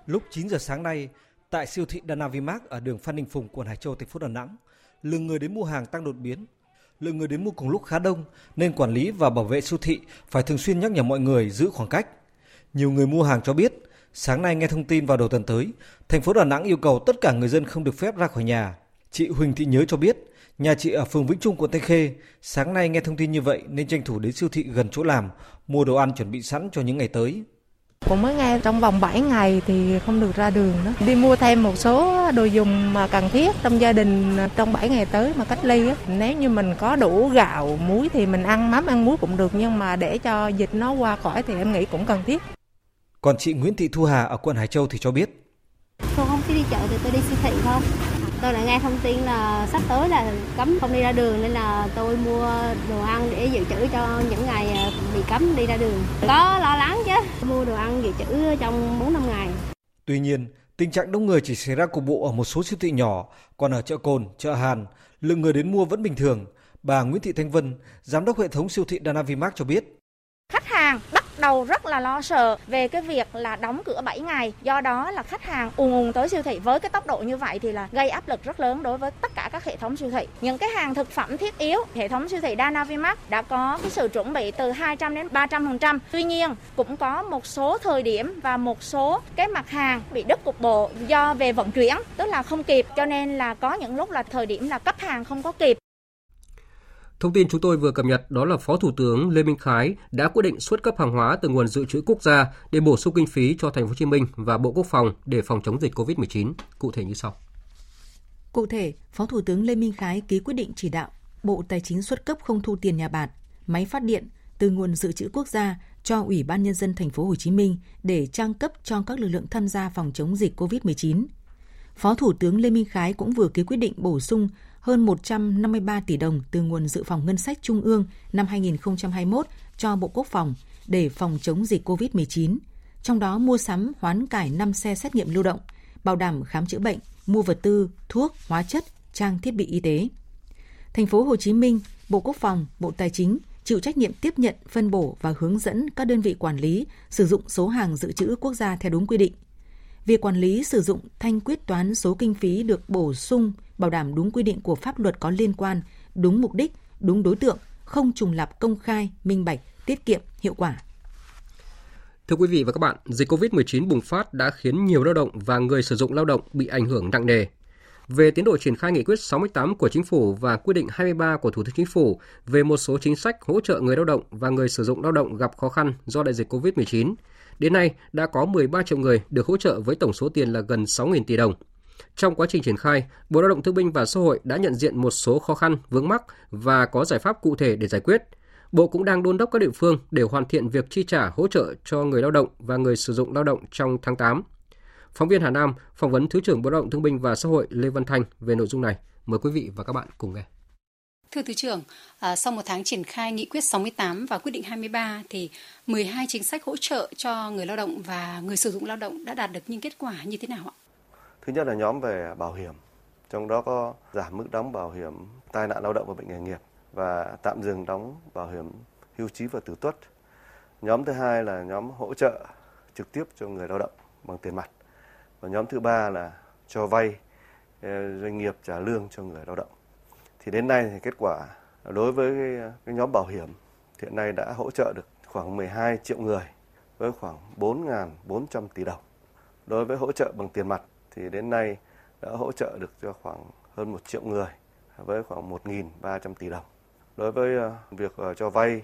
Lúc 9 giờ sáng nay, tại siêu thị Đà Vimax ở đường Phan Đình Phùng, quận Hải Châu, thành phố Đà Nẵng, lượng người đến mua hàng tăng đột biến. Lượng người đến mua cùng lúc khá đông nên quản lý và bảo vệ siêu thị phải thường xuyên nhắc nhở mọi người giữ khoảng cách. Nhiều người mua hàng cho biết, sáng nay nghe thông tin vào đầu tuần tới, thành phố Đà Nẵng yêu cầu tất cả người dân không được phép ra khỏi nhà. Chị Huỳnh Thị Nhớ cho biết, nhà chị ở phường Vĩnh Trung, quận Thanh Khê, sáng nay nghe thông tin như vậy nên tranh thủ đến siêu thị gần chỗ làm, mua đồ ăn chuẩn bị sẵn cho những ngày tới. Cũng mới nghe trong vòng 7 ngày thì không được ra đường nữa. Đi mua thêm một số đồ dùng mà cần thiết trong gia đình trong 7 ngày tới mà cách ly. Á. Nếu như mình có đủ gạo, muối thì mình ăn mắm, ăn muối cũng được. Nhưng mà để cho dịch nó qua khỏi thì em nghĩ cũng cần thiết. Còn chị Nguyễn Thị Thu Hà ở quận Hải Châu thì cho biết. Tôi không đi chợ thì tôi đi siêu thị thôi. Tôi đã nghe thông tin là sắp tới là cấm không đi ra đường nên là tôi mua đồ ăn để dự trữ cho những ngày à, bị cấm đi ra đường. Có lo lắng chứ, mua đồ ăn dự trữ trong 4 năm ngày. Tuy nhiên, Tình trạng đông người chỉ xảy ra cục bộ ở một số siêu thị nhỏ, còn ở chợ Cồn, chợ Hàn, lượng người đến mua vẫn bình thường. Bà Nguyễn Thị Thanh Vân, giám đốc hệ thống siêu thị Danavimax cho biết. Khách hàng bắt đầu rất là lo sợ về cái việc là đóng cửa 7 ngày. Do đó là khách hàng ùn ùn tới siêu thị với cái tốc độ như vậy thì là gây áp lực rất lớn đối với tất cả các hệ thống siêu thị. Những cái hàng thực phẩm thiết yếu, hệ thống siêu thị Danavimax đã có cái sự chuẩn bị từ 200 đến 300%. Tuy nhiên cũng có một số thời điểm và một số cái mặt hàng bị đứt cục bộ do về vận chuyển, tức là không kịp cho nên là có những lúc là thời điểm là cấp hàng không có kịp. Thông tin chúng tôi vừa cập nhật đó là Phó Thủ tướng Lê Minh Khái đã quyết định xuất cấp hàng hóa từ nguồn dự trữ quốc gia để bổ sung kinh phí cho Thành phố Hồ Chí Minh và Bộ Quốc phòng để phòng chống dịch COVID-19. Cụ thể như sau. Cụ thể, Phó Thủ tướng Lê Minh Khái ký quyết định chỉ đạo Bộ Tài chính xuất cấp không thu tiền nhà bạc, máy phát điện từ nguồn dự trữ quốc gia cho Ủy ban nhân dân thành phố Hồ Chí Minh để trang cấp cho các lực lượng tham gia phòng chống dịch COVID-19. Phó Thủ tướng Lê Minh Khái cũng vừa ký quyết định bổ sung hơn 153 tỷ đồng từ nguồn dự phòng ngân sách trung ương năm 2021 cho Bộ Quốc phòng để phòng chống dịch COVID-19, trong đó mua sắm hoán cải 5 xe xét nghiệm lưu động, bảo đảm khám chữa bệnh, mua vật tư, thuốc, hóa chất, trang thiết bị y tế. Thành phố Hồ Chí Minh, Bộ Quốc phòng, Bộ Tài chính chịu trách nhiệm tiếp nhận, phân bổ và hướng dẫn các đơn vị quản lý sử dụng số hàng dự trữ quốc gia theo đúng quy định. Việc quản lý sử dụng thanh quyết toán số kinh phí được bổ sung bảo đảm đúng quy định của pháp luật có liên quan, đúng mục đích, đúng đối tượng, không trùng lặp công khai, minh bạch, tiết kiệm, hiệu quả. Thưa quý vị và các bạn, dịch COVID-19 bùng phát đã khiến nhiều lao động và người sử dụng lao động bị ảnh hưởng nặng nề. Về tiến độ triển khai nghị quyết 68 của Chính phủ và quyết định 23 của Thủ tướng Chính phủ về một số chính sách hỗ trợ người lao động và người sử dụng lao động gặp khó khăn do đại dịch COVID-19, đến nay đã có 13 triệu người được hỗ trợ với tổng số tiền là gần 6.000 tỷ đồng. Trong quá trình triển khai, Bộ Lao động Thương binh và Xã hội đã nhận diện một số khó khăn, vướng mắc và có giải pháp cụ thể để giải quyết. Bộ cũng đang đôn đốc các địa phương để hoàn thiện việc chi trả hỗ trợ cho người lao động và người sử dụng lao động trong tháng 8. Phóng viên Hà Nam phỏng vấn Thứ trưởng Bộ Lao động Thương binh và Xã hội Lê Văn Thanh về nội dung này. Mời quý vị và các bạn cùng nghe. Thưa Thứ trưởng, à, sau một tháng triển khai nghị quyết 68 và quyết định 23 thì 12 chính sách hỗ trợ cho người lao động và người sử dụng lao động đã đạt được những kết quả như thế nào ạ? Thứ nhất là nhóm về bảo hiểm, trong đó có giảm mức đóng bảo hiểm tai nạn lao động và bệnh nghề nghiệp và tạm dừng đóng bảo hiểm hưu trí và tử tuất. Nhóm thứ hai là nhóm hỗ trợ trực tiếp cho người lao động bằng tiền mặt. Và nhóm thứ ba là cho vay ờ, doanh nghiệp trả lương cho người lao động. Thì đến nay thì kết quả đối với cái, cái nhóm bảo hiểm hiện nay đã hỗ trợ được khoảng 12 triệu người với khoảng 4.400 tỷ đồng. Đối với hỗ trợ bằng tiền mặt thì đến nay đã hỗ trợ được cho khoảng hơn 1 triệu người với khoảng 1.300 tỷ đồng. Đối với ờ, việc ờ, cho vay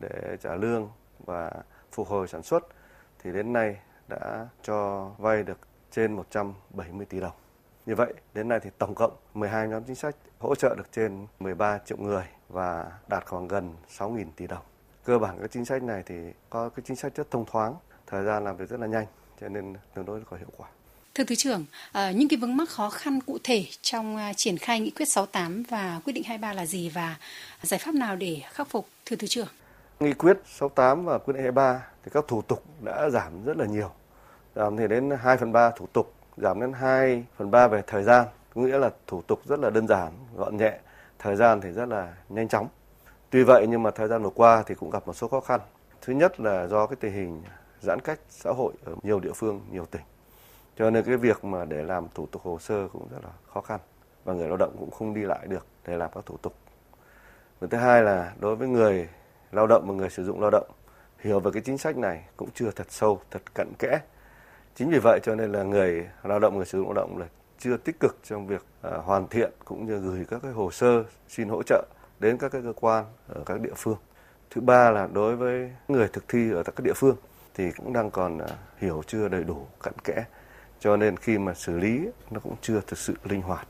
để trả lương và phục hồi sản xuất thì đến nay đã cho vay được trên 170 tỷ đồng. Như vậy, đến nay thì tổng cộng 12 nhóm chính sách hỗ trợ được trên 13 triệu người và đạt khoảng gần 6.000 tỷ đồng. Cơ bản các chính sách này thì có cái chính sách rất thông thoáng, thời gian làm việc rất là nhanh, cho nên tương đối có hiệu quả. Thưa Thứ trưởng, ờ, những cái vướng mắc khó khăn cụ thể trong à, triển khai nghị quyết 68 và quyết định 23 là gì và giải pháp nào để khắc phục, thưa Thứ trưởng? Nghị quyết 68 và quyết định 23 thì các thủ tục đã giảm rất là nhiều. Giảm thì đến 2 phần 3 thủ tục, giảm đến 2 phần 3 về thời gian. Có nghĩa là thủ tục rất là đơn giản, gọn nhẹ, thời gian thì rất là nhanh chóng. Tuy vậy nhưng mà thời gian vừa qua thì cũng gặp một số khó khăn. Thứ nhất là do cái tình hình giãn cách xã hội ở nhiều địa phương, nhiều tỉnh cho nên cái việc mà để làm thủ tục hồ sơ cũng rất là khó khăn và người lao động cũng không đi lại được để làm các thủ tục. Và thứ hai là đối với người lao động và người sử dụng lao động hiểu về cái chính sách này cũng chưa thật sâu thật cặn kẽ. Chính vì vậy cho nên là người lao động người sử dụng lao động là chưa tích cực trong việc uh, hoàn thiện cũng như gửi các cái hồ sơ xin hỗ trợ đến các cái cơ quan ở các địa phương. Thứ ba là đối với người thực thi ở các địa phương thì cũng đang còn uh, hiểu chưa đầy đủ cặn kẽ cho nên khi mà xử lý, nó cũng chưa thực sự linh hoạt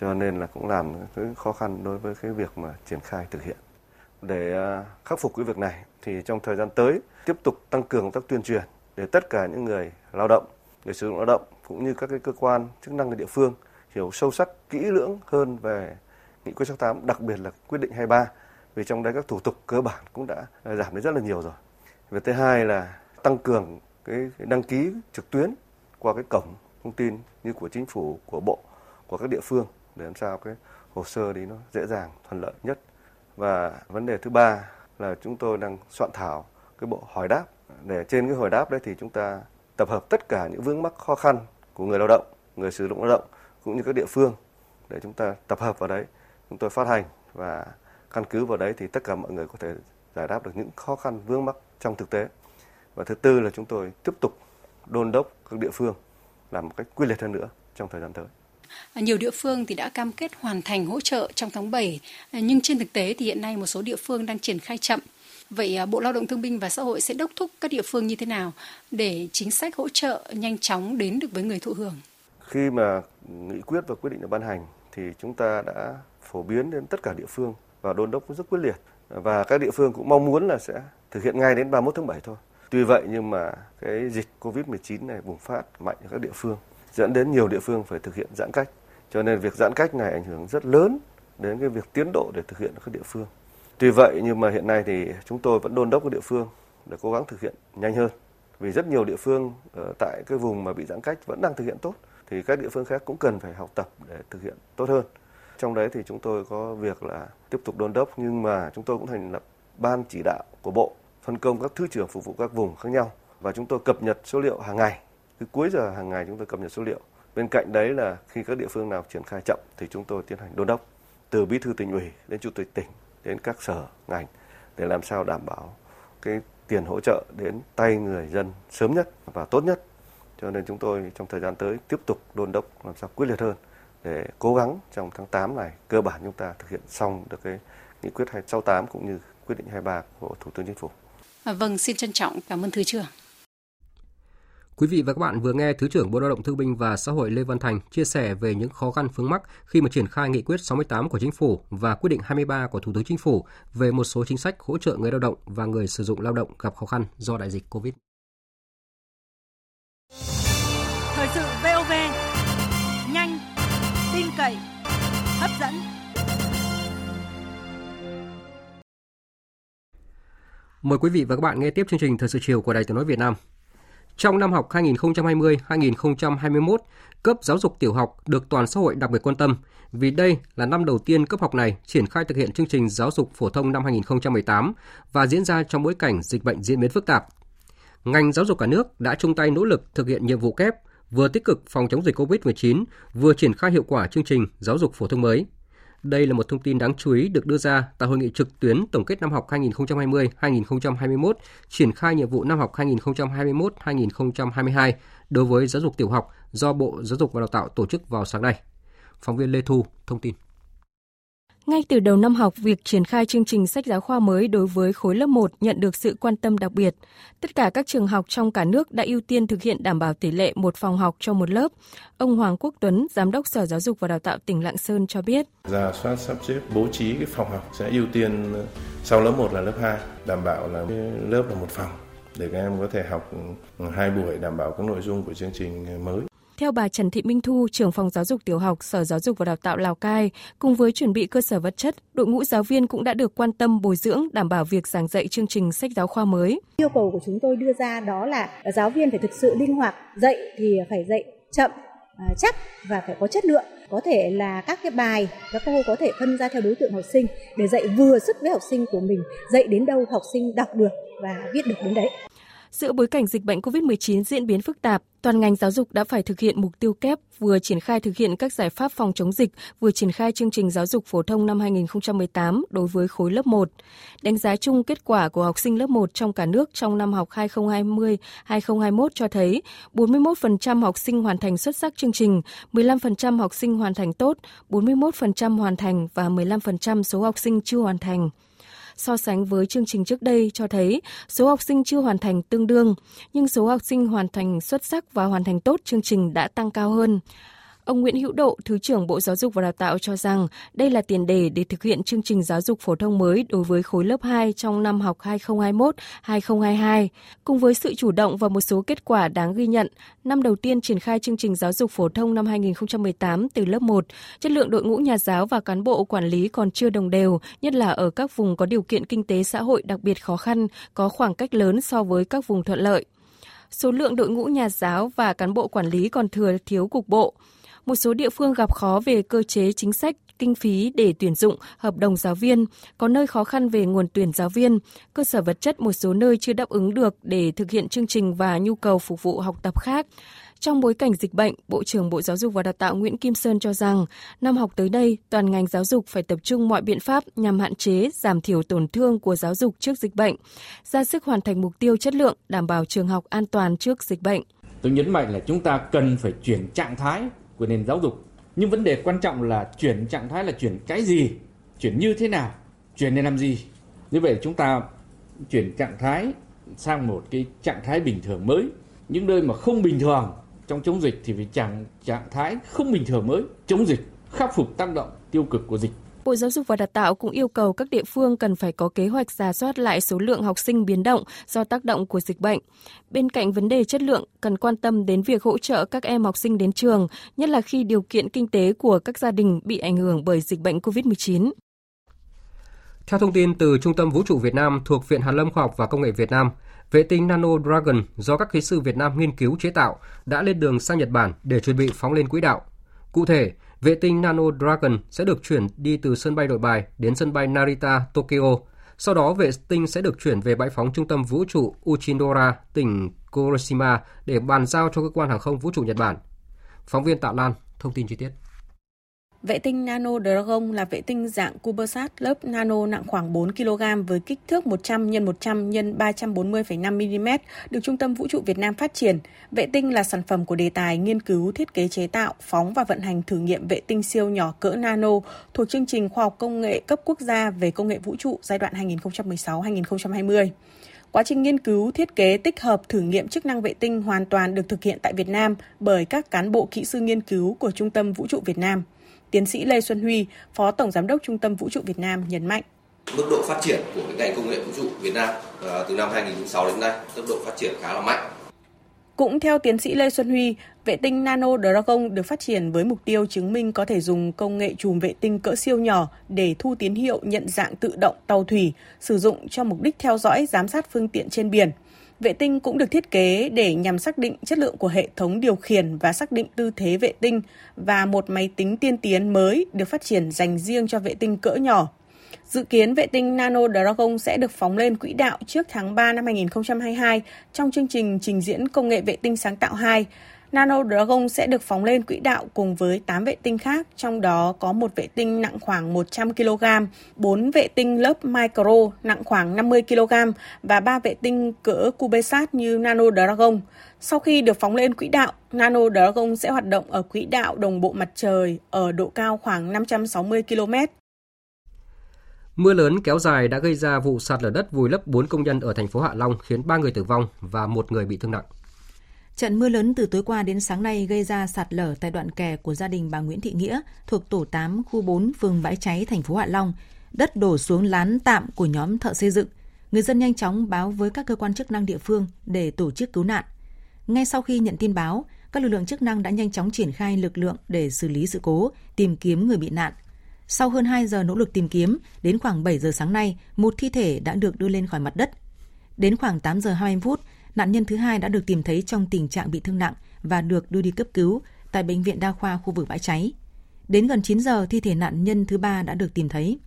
cho nên là cũng làm cái khó khăn đối với cái việc mà triển khai thực hiện để à, khắc phục cái việc này thì trong thời gian tới, tiếp tục tăng cường công tác tuyên truyền để tất cả những người lao động, người sử dụng lao động cũng như các cái cơ quan chức năng ở địa phương hiểu sâu sắc, kỹ lưỡng hơn về nghị quyết 68 đặc biệt là quyết định 23 vì trong đấy các thủ tục cơ bản cũng đã à, giảm đi rất là nhiều rồi. Việc thứ hai là tăng cường cái đăng ký trực tuyến qua cái cổng thông tin như của chính phủ, của bộ, của các địa phương để làm sao cái hồ sơ đi nó dễ dàng, thuận lợi nhất. Và vấn đề thứ ba là chúng tôi đang soạn thảo cái bộ hỏi đáp để trên cái hỏi đáp đấy thì chúng ta tập hợp tất cả những vướng mắc khó khăn của người lao động, người sử dụng lao động cũng như các địa phương để chúng ta tập hợp vào đấy, chúng tôi phát hành và căn cứ vào đấy thì tất cả mọi người có thể giải đáp được những khó khăn vướng mắc trong thực tế. Và thứ tư là chúng tôi tiếp tục đôn đốc các địa phương làm một cách quyết liệt hơn nữa trong thời gian tới. Nhiều địa phương thì đã cam kết hoàn thành hỗ trợ trong tháng 7, nhưng trên thực tế thì hiện nay một số địa phương đang triển khai chậm. Vậy à, Bộ Lao động Thương binh và Xã hội sẽ đốc thúc các địa phương như thế nào để chính sách hỗ trợ nhanh chóng đến được với người thụ hưởng? Khi mà nghị quyết và quyết định được ban hành thì chúng ta đã phổ biến đến tất cả địa phương và đôn đốc rất quyết liệt và các địa phương cũng mong muốn là sẽ thực hiện ngay đến 31 tháng 7 thôi. Tuy vậy nhưng mà cái dịch Covid-19 này bùng phát mạnh ở các địa phương, dẫn đến nhiều địa phương phải thực hiện giãn cách. Cho nên việc giãn cách này ảnh hưởng rất lớn đến cái việc tiến độ để thực hiện ở các địa phương. Tuy vậy nhưng mà hiện nay thì chúng tôi vẫn đôn đốc các địa phương để cố gắng thực hiện nhanh hơn. Vì rất nhiều địa phương ở tại cái vùng mà bị giãn cách vẫn đang thực hiện tốt, thì các địa phương khác cũng cần phải học tập để thực hiện tốt hơn. Trong đấy thì chúng tôi có việc là tiếp tục đôn đốc, nhưng mà chúng tôi cũng thành lập ban chỉ đạo của bộ phân công các thứ trưởng phục vụ các vùng khác nhau và chúng tôi cập nhật số liệu hàng ngày. Cứ cuối giờ hàng ngày chúng tôi cập nhật số liệu. Bên cạnh đấy là khi các địa phương nào triển khai chậm thì chúng tôi tiến hành đôn đốc từ bí thư tỉnh ủy đến chủ tịch tỉnh, đến các sở, ngành để làm sao đảm bảo cái tiền hỗ trợ đến tay người dân sớm nhất và tốt nhất. Cho nên chúng tôi trong thời gian tới tiếp tục đôn đốc, làm sao quyết liệt hơn để cố gắng trong tháng 8 này cơ bản chúng ta thực hiện xong được cái nghị quyết 268 cũng như quyết định 23 của Thủ tướng Chính phủ. À, vâng, xin trân trọng cảm ơn Thứ trưởng. Quý vị và các bạn vừa nghe Thứ trưởng Bộ Lao động Thương binh và Xã hội Lê Văn Thành chia sẻ về những khó khăn vướng mắc khi mà triển khai nghị quyết 68 của Chính phủ và quyết định 23 của Thủ tướng Chính phủ về một số chính sách hỗ trợ người lao động và người sử dụng lao động gặp khó khăn do đại dịch Covid. Thời sự VOV, nhanh, tin cậy, hấp dẫn. Mời quý vị và các bạn nghe tiếp chương trình Thời sự chiều của Đài Tiếng nói Việt Nam. Trong năm học 2020-2021, cấp giáo dục tiểu học được toàn xã hội đặc biệt quan tâm vì đây là năm đầu tiên cấp học này triển khai thực hiện chương trình giáo dục phổ thông năm 2018 và diễn ra trong bối cảnh dịch bệnh diễn biến phức tạp. Ngành giáo dục cả nước đã chung tay nỗ lực thực hiện nhiệm vụ kép, vừa tích cực phòng chống dịch COVID-19, vừa triển khai hiệu quả chương trình giáo dục phổ thông mới – đây là một thông tin đáng chú ý được đưa ra tại hội nghị trực tuyến tổng kết năm học 2020-2021, triển khai nhiệm vụ năm học 2021-2022 đối với giáo dục tiểu học do Bộ Giáo dục và Đào tạo tổ chức vào sáng nay. Phóng viên Lê Thu thông tin. Ngay từ đầu năm học, việc triển khai chương trình sách giáo khoa mới đối với khối lớp 1 nhận được sự quan tâm đặc biệt. Tất cả các trường học trong cả nước đã ưu tiên thực hiện đảm bảo tỷ lệ một phòng học cho một lớp. Ông Hoàng Quốc Tuấn, Giám đốc Sở Giáo dục và Đào tạo tỉnh Lạng Sơn cho biết. Giả soát sắp xếp bố trí cái phòng học sẽ ưu tiên sau lớp 1 là lớp 2, đảm bảo là lớp là một phòng để các em có thể học hai buổi đảm bảo các nội dung của chương trình mới. Theo bà Trần Thị Minh Thu, trưởng phòng giáo dục tiểu học Sở Giáo dục và Đào tạo Lào Cai, cùng với chuẩn bị cơ sở vật chất, đội ngũ giáo viên cũng đã được quan tâm bồi dưỡng đảm bảo việc giảng dạy chương trình sách giáo khoa mới. Yêu cầu của chúng tôi đưa ra đó là giáo viên phải thực sự linh hoạt, dạy thì phải dạy chậm, à, chắc và phải có chất lượng có thể là các cái bài các cô có thể phân ra theo đối tượng học sinh để dạy vừa sức với học sinh của mình dạy đến đâu học sinh đọc được và viết được đến đấy Giữa bối cảnh dịch bệnh COVID-19 diễn biến phức tạp, toàn ngành giáo dục đã phải thực hiện mục tiêu kép vừa triển khai thực hiện các giải pháp phòng chống dịch, vừa triển khai chương trình giáo dục phổ thông năm 2018 đối với khối lớp 1. Đánh giá chung kết quả của học sinh lớp 1 trong cả nước trong năm học 2020-2021 cho thấy 41% học sinh hoàn thành xuất sắc chương trình, 15% học sinh hoàn thành tốt, 41% hoàn thành và 15% số học sinh chưa hoàn thành so sánh với chương trình trước đây cho thấy số học sinh chưa hoàn thành tương đương, nhưng số học sinh hoàn thành xuất sắc và hoàn thành tốt chương trình đã tăng cao hơn. Ông Nguyễn Hữu Độ, Thứ trưởng Bộ Giáo dục và Đào tạo cho rằng đây là tiền đề để thực hiện chương trình giáo dục phổ thông mới đối với khối lớp 2 trong năm học 2021-2022. Cùng với sự chủ động và một số kết quả đáng ghi nhận, năm đầu tiên triển khai chương trình giáo dục phổ thông năm 2018 từ lớp 1, chất lượng đội ngũ nhà giáo và cán bộ quản lý còn chưa đồng đều, nhất là ở các vùng có điều kiện kinh tế xã hội đặc biệt khó khăn, có khoảng cách lớn so với các vùng thuận lợi. Số lượng đội ngũ nhà giáo và cán bộ quản lý còn thừa thiếu cục bộ. Một số địa phương gặp khó về cơ chế chính sách, kinh phí để tuyển dụng hợp đồng giáo viên, có nơi khó khăn về nguồn tuyển giáo viên, cơ sở vật chất một số nơi chưa đáp ứng được để thực hiện chương trình và nhu cầu phục vụ học tập khác. Trong bối cảnh dịch bệnh, Bộ trưởng Bộ Giáo dục và Đào tạo Nguyễn Kim Sơn cho rằng, năm học tới đây, toàn ngành giáo dục phải tập trung mọi biện pháp nhằm hạn chế, giảm thiểu tổn thương của giáo dục trước dịch bệnh, ra sức hoàn thành mục tiêu chất lượng, đảm bảo trường học an toàn trước dịch bệnh. Tôi nhấn mạnh là chúng ta cần phải chuyển trạng thái của nền giáo dục. Nhưng vấn đề quan trọng là chuyển trạng thái là chuyển cái gì, chuyển như thế nào, chuyển để làm gì. Như vậy chúng ta chuyển trạng thái sang một cái trạng thái bình thường mới. Những nơi mà không bình thường trong chống dịch thì phải trạng trạng thái không bình thường mới chống dịch khắc phục tác động tiêu cực của dịch Bộ Giáo dục và Đào tạo cũng yêu cầu các địa phương cần phải có kế hoạch giả soát lại số lượng học sinh biến động do tác động của dịch bệnh. Bên cạnh vấn đề chất lượng, cần quan tâm đến việc hỗ trợ các em học sinh đến trường, nhất là khi điều kiện kinh tế của các gia đình bị ảnh hưởng bởi dịch bệnh COVID-19. Theo thông tin từ Trung tâm Vũ trụ Việt Nam thuộc Viện Hàn lâm Khoa học và Công nghệ Việt Nam, vệ tinh Nano Dragon do các kỹ sư Việt Nam nghiên cứu chế tạo đã lên đường sang Nhật Bản để chuẩn bị phóng lên quỹ đạo. Cụ thể, vệ tinh Nano Dragon sẽ được chuyển đi từ sân bay Nội Bài đến sân bay Narita, Tokyo. Sau đó, vệ tinh sẽ được chuyển về bãi phóng trung tâm vũ trụ Uchinora, tỉnh Kuroshima để bàn giao cho cơ quan hàng không vũ trụ Nhật Bản. Phóng viên Tạ Lan thông tin chi tiết. Vệ tinh Nano Dragon là vệ tinh dạng CubeSat lớp nano nặng khoảng 4 kg với kích thước 100 x 100 x 340,5 mm được Trung tâm Vũ trụ Việt Nam phát triển. Vệ tinh là sản phẩm của đề tài nghiên cứu thiết kế chế tạo, phóng và vận hành thử nghiệm vệ tinh siêu nhỏ cỡ nano thuộc chương trình khoa học công nghệ cấp quốc gia về công nghệ vũ trụ giai đoạn 2016-2020. Quá trình nghiên cứu, thiết kế, tích hợp, thử nghiệm chức năng vệ tinh hoàn toàn được thực hiện tại Việt Nam bởi các cán bộ kỹ sư nghiên cứu của Trung tâm Vũ trụ Việt Nam. Tiến sĩ Lê Xuân Huy, Phó Tổng Giám đốc Trung tâm Vũ trụ Việt Nam nhấn mạnh. Mức độ phát triển của cái ngành công nghệ vũ trụ Việt Nam à, từ năm 2006 đến nay, tốc độ phát triển khá là mạnh. Cũng theo tiến sĩ Lê Xuân Huy, vệ tinh Nano Dragon được phát triển với mục tiêu chứng minh có thể dùng công nghệ chùm vệ tinh cỡ siêu nhỏ để thu tín hiệu nhận dạng tự động tàu thủy, sử dụng cho mục đích theo dõi, giám sát phương tiện trên biển – Vệ tinh cũng được thiết kế để nhằm xác định chất lượng của hệ thống điều khiển và xác định tư thế vệ tinh và một máy tính tiên tiến mới được phát triển dành riêng cho vệ tinh cỡ nhỏ. Dự kiến vệ tinh Nano Dragon sẽ được phóng lên quỹ đạo trước tháng 3 năm 2022 trong chương trình trình diễn công nghệ vệ tinh sáng tạo 2 Nano Dragon sẽ được phóng lên quỹ đạo cùng với 8 vệ tinh khác, trong đó có một vệ tinh nặng khoảng 100 kg, 4 vệ tinh lớp micro nặng khoảng 50 kg và 3 vệ tinh cỡ CubeSat như Nano Dragon. Sau khi được phóng lên quỹ đạo, Nano Dragon sẽ hoạt động ở quỹ đạo đồng bộ mặt trời ở độ cao khoảng 560 km. Mưa lớn kéo dài đã gây ra vụ sạt lở đất vùi lấp 4 công nhân ở thành phố Hạ Long khiến 3 người tử vong và một người bị thương nặng. Trận mưa lớn từ tối qua đến sáng nay gây ra sạt lở tại đoạn kè của gia đình bà Nguyễn Thị Nghĩa thuộc tổ 8 khu 4 phường Bãi Cháy thành phố Hạ Long. Đất đổ xuống lán tạm của nhóm thợ xây dựng. Người dân nhanh chóng báo với các cơ quan chức năng địa phương để tổ chức cứu nạn. Ngay sau khi nhận tin báo, các lực lượng chức năng đã nhanh chóng triển khai lực lượng để xử lý sự cố, tìm kiếm người bị nạn. Sau hơn 2 giờ nỗ lực tìm kiếm, đến khoảng 7 giờ sáng nay, một thi thể đã được đưa lên khỏi mặt đất. Đến khoảng 8 giờ 20 phút, Nạn nhân thứ hai đã được tìm thấy trong tình trạng bị thương nặng và được đưa đi cấp cứu tại bệnh viện đa khoa khu vực bãi cháy. Đến gần 9 giờ, thi thể nạn nhân thứ ba đã được tìm thấy.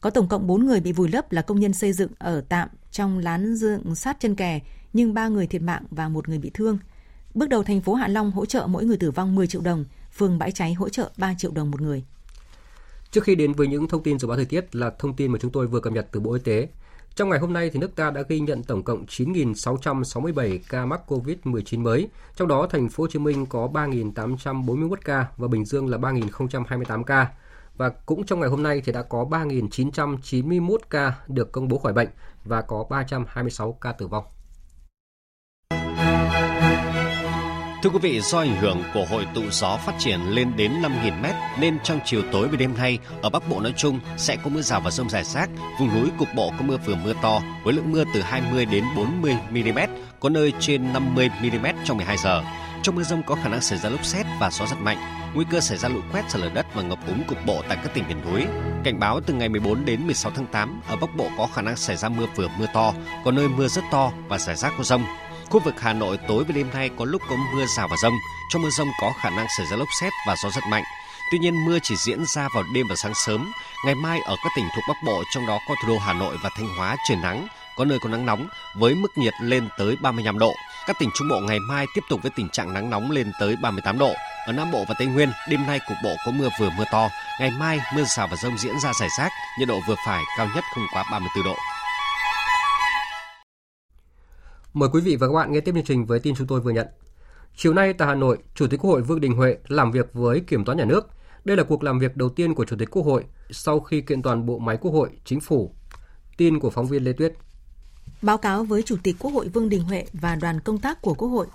Có tổng cộng 4 người bị vùi lấp là công nhân xây dựng ở tạm trong lán dựng sát chân kè, nhưng 3 người thiệt mạng và một người bị thương. Bước đầu thành phố Hạ Long hỗ trợ mỗi người tử vong 10 triệu đồng, phường bãi cháy hỗ trợ 3 triệu đồng một người. Trước khi đến với những thông tin dự báo thời tiết là thông tin mà chúng tôi vừa cập nhật từ Bộ Y tế. Trong ngày hôm nay, thì nước ta đã ghi nhận tổng cộng 9.667 ca mắc COVID-19 mới, trong đó thành phố Hồ Chí Minh có 3.841 ca và Bình Dương là 3.028 ca. Và cũng trong ngày hôm nay thì đã có 3.991 ca được công bố khỏi bệnh và có 326 ca tử vong. Thưa quý vị, do ảnh hưởng của hội tụ gió phát triển lên đến 5.000 mét nên trong chiều tối và đêm nay ở Bắc Bộ nói chung sẽ có mưa rào và rông rải rác, vùng núi cục bộ có mưa vừa mưa to với lượng mưa từ 20 đến 40 mm, có nơi trên 50 mm trong 12 giờ. Trong mưa rông có khả năng xảy ra lốc xét và gió giật mạnh, nguy cơ xảy ra lũ quét sạt lở đất và ngập úng cục bộ tại các tỉnh miền núi. Cảnh báo từ ngày 14 đến 16 tháng 8 ở Bắc Bộ có khả năng xảy ra mưa vừa mưa to, có nơi mưa rất to và rải rác có rông. Khu vực Hà Nội tối và đêm nay có lúc có mưa rào và rông. Trong mưa rông có khả năng xảy ra lốc xét và gió giật mạnh. Tuy nhiên mưa chỉ diễn ra vào đêm và sáng sớm. Ngày mai ở các tỉnh thuộc Bắc Bộ trong đó có thủ đô Hà Nội và Thanh Hóa trời nắng, có nơi có nắng nóng với mức nhiệt lên tới 35 độ. Các tỉnh Trung Bộ ngày mai tiếp tục với tình trạng nắng nóng lên tới 38 độ. Ở Nam Bộ và Tây Nguyên, đêm nay cục bộ có mưa vừa mưa to. Ngày mai mưa rào và rông diễn ra rải rác, nhiệt độ vừa phải, cao nhất không quá 34 độ. Mời quý vị và các bạn nghe tiếp chương trình với tin chúng tôi vừa nhận. Chiều nay tại Hà Nội, Chủ tịch Quốc hội Vương Đình Huệ làm việc với Kiểm toán Nhà nước. Đây là cuộc làm việc đầu tiên của Chủ tịch Quốc hội sau khi kiện toàn bộ máy Quốc hội, Chính phủ. Tin của phóng viên Lê Tuyết. Báo cáo với Chủ tịch Quốc hội Vương Đình Huệ và đoàn công tác của Quốc hội,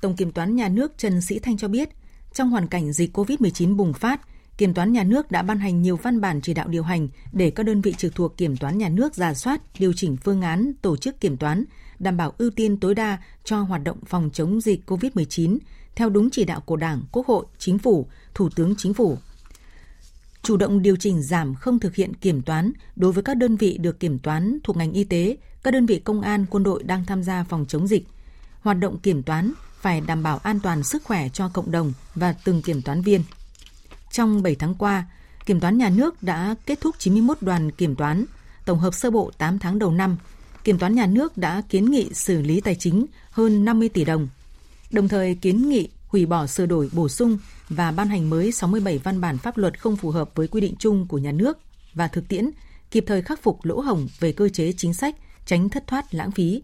Tổng Kiểm toán Nhà nước Trần Sĩ Thanh cho biết, trong hoàn cảnh dịch COVID-19 bùng phát, Kiểm toán Nhà nước đã ban hành nhiều văn bản chỉ đạo điều hành để các đơn vị trực thuộc Kiểm toán Nhà nước giả soát, điều chỉnh phương án tổ chức kiểm toán, đảm bảo ưu tiên tối đa cho hoạt động phòng chống dịch COVID-19 theo đúng chỉ đạo của Đảng, Quốc hội, Chính phủ, Thủ tướng Chính phủ. Chủ động điều chỉnh giảm không thực hiện kiểm toán đối với các đơn vị được kiểm toán thuộc ngành y tế, các đơn vị công an, quân đội đang tham gia phòng chống dịch. Hoạt động kiểm toán phải đảm bảo an toàn sức khỏe cho cộng đồng và từng kiểm toán viên. Trong 7 tháng qua, Kiểm toán Nhà nước đã kết thúc 91 đoàn kiểm toán, tổng hợp sơ bộ 8 tháng đầu năm. Kiểm toán Nhà nước đã kiến nghị xử lý tài chính hơn 50 tỷ đồng, đồng thời kiến nghị hủy bỏ sửa đổi bổ sung và ban hành mới 67 văn bản pháp luật không phù hợp với quy định chung của nhà nước và thực tiễn, kịp thời khắc phục lỗ hổng về cơ chế chính sách, tránh thất thoát lãng phí,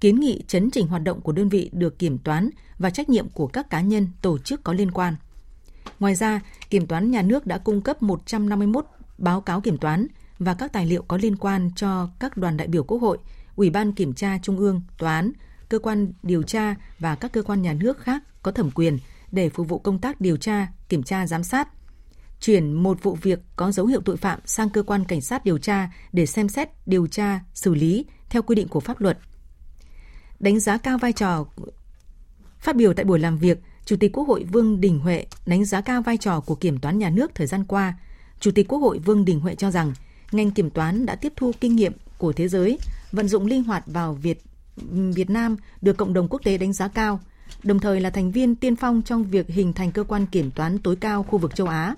kiến nghị chấn chỉnh hoạt động của đơn vị được kiểm toán và trách nhiệm của các cá nhân, tổ chức có liên quan. Ngoài ra, Kiểm toán Nhà nước đã cung cấp 151 báo cáo kiểm toán và các tài liệu có liên quan cho các đoàn đại biểu Quốc hội, Ủy ban Kiểm tra Trung ương, Tòa án, cơ quan điều tra và các cơ quan nhà nước khác có thẩm quyền để phục vụ công tác điều tra, kiểm tra, giám sát. Chuyển một vụ việc có dấu hiệu tội phạm sang cơ quan cảnh sát điều tra để xem xét, điều tra, xử lý theo quy định của pháp luật. Đánh giá cao vai trò Phát biểu tại buổi làm việc, Chủ tịch Quốc hội Vương Đình Huệ đánh giá cao vai trò của kiểm toán nhà nước thời gian qua. Chủ tịch Quốc hội Vương Đình Huệ cho rằng ngành kiểm toán đã tiếp thu kinh nghiệm của thế giới, vận dụng linh hoạt vào Việt Việt Nam được cộng đồng quốc tế đánh giá cao, đồng thời là thành viên tiên phong trong việc hình thành cơ quan kiểm toán tối cao khu vực châu Á.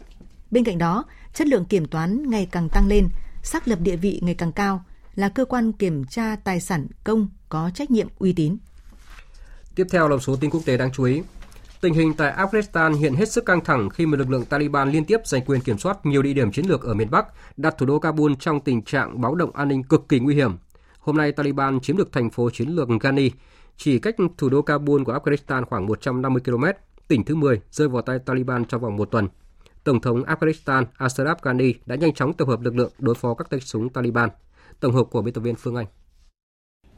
Bên cạnh đó, chất lượng kiểm toán ngày càng tăng lên, xác lập địa vị ngày càng cao, là cơ quan kiểm tra tài sản công có trách nhiệm uy tín. Tiếp theo là một số tin quốc tế đáng chú ý. Tình hình tại Afghanistan hiện hết sức căng thẳng khi mà lực lượng Taliban liên tiếp giành quyền kiểm soát nhiều địa điểm chiến lược ở miền Bắc, đặt thủ đô Kabul trong tình trạng báo động an ninh cực kỳ nguy hiểm. Hôm nay Taliban chiếm được thành phố chiến lược Ghani, chỉ cách thủ đô Kabul của Afghanistan khoảng 150 km, tỉnh thứ 10 rơi vào tay Taliban trong vòng một tuần. Tổng thống Afghanistan Ashraf Ghani đã nhanh chóng tập hợp lực lượng đối phó các tay súng Taliban. Tổng hợp của biên tập viên Phương Anh.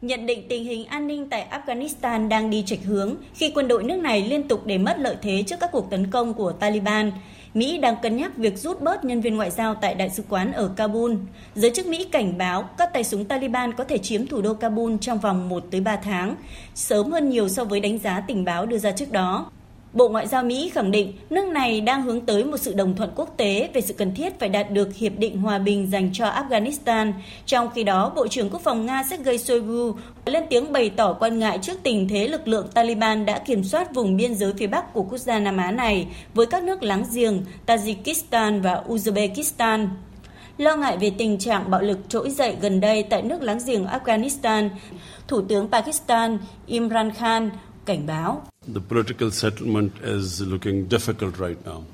Nhận định tình hình an ninh tại Afghanistan đang đi chệch hướng khi quân đội nước này liên tục để mất lợi thế trước các cuộc tấn công của Taliban. Mỹ đang cân nhắc việc rút bớt nhân viên ngoại giao tại đại sứ quán ở Kabul. Giới chức Mỹ cảnh báo các tay súng Taliban có thể chiếm thủ đô Kabul trong vòng 1 tới 3 tháng, sớm hơn nhiều so với đánh giá tình báo đưa ra trước đó. Bộ Ngoại giao Mỹ khẳng định nước này đang hướng tới một sự đồng thuận quốc tế về sự cần thiết phải đạt được hiệp định hòa bình dành cho Afghanistan. Trong khi đó, Bộ trưởng Quốc phòng Nga Sergei Shoigu lên tiếng bày tỏ quan ngại trước tình thế lực lượng Taliban đã kiểm soát vùng biên giới phía bắc của quốc gia Nam Á này với các nước láng giềng Tajikistan và Uzbekistan. Lo ngại về tình trạng bạo lực trỗi dậy gần đây tại nước láng giềng Afghanistan, Thủ tướng Pakistan Imran Khan cảnh báo. The political settlement is looking difficult right now.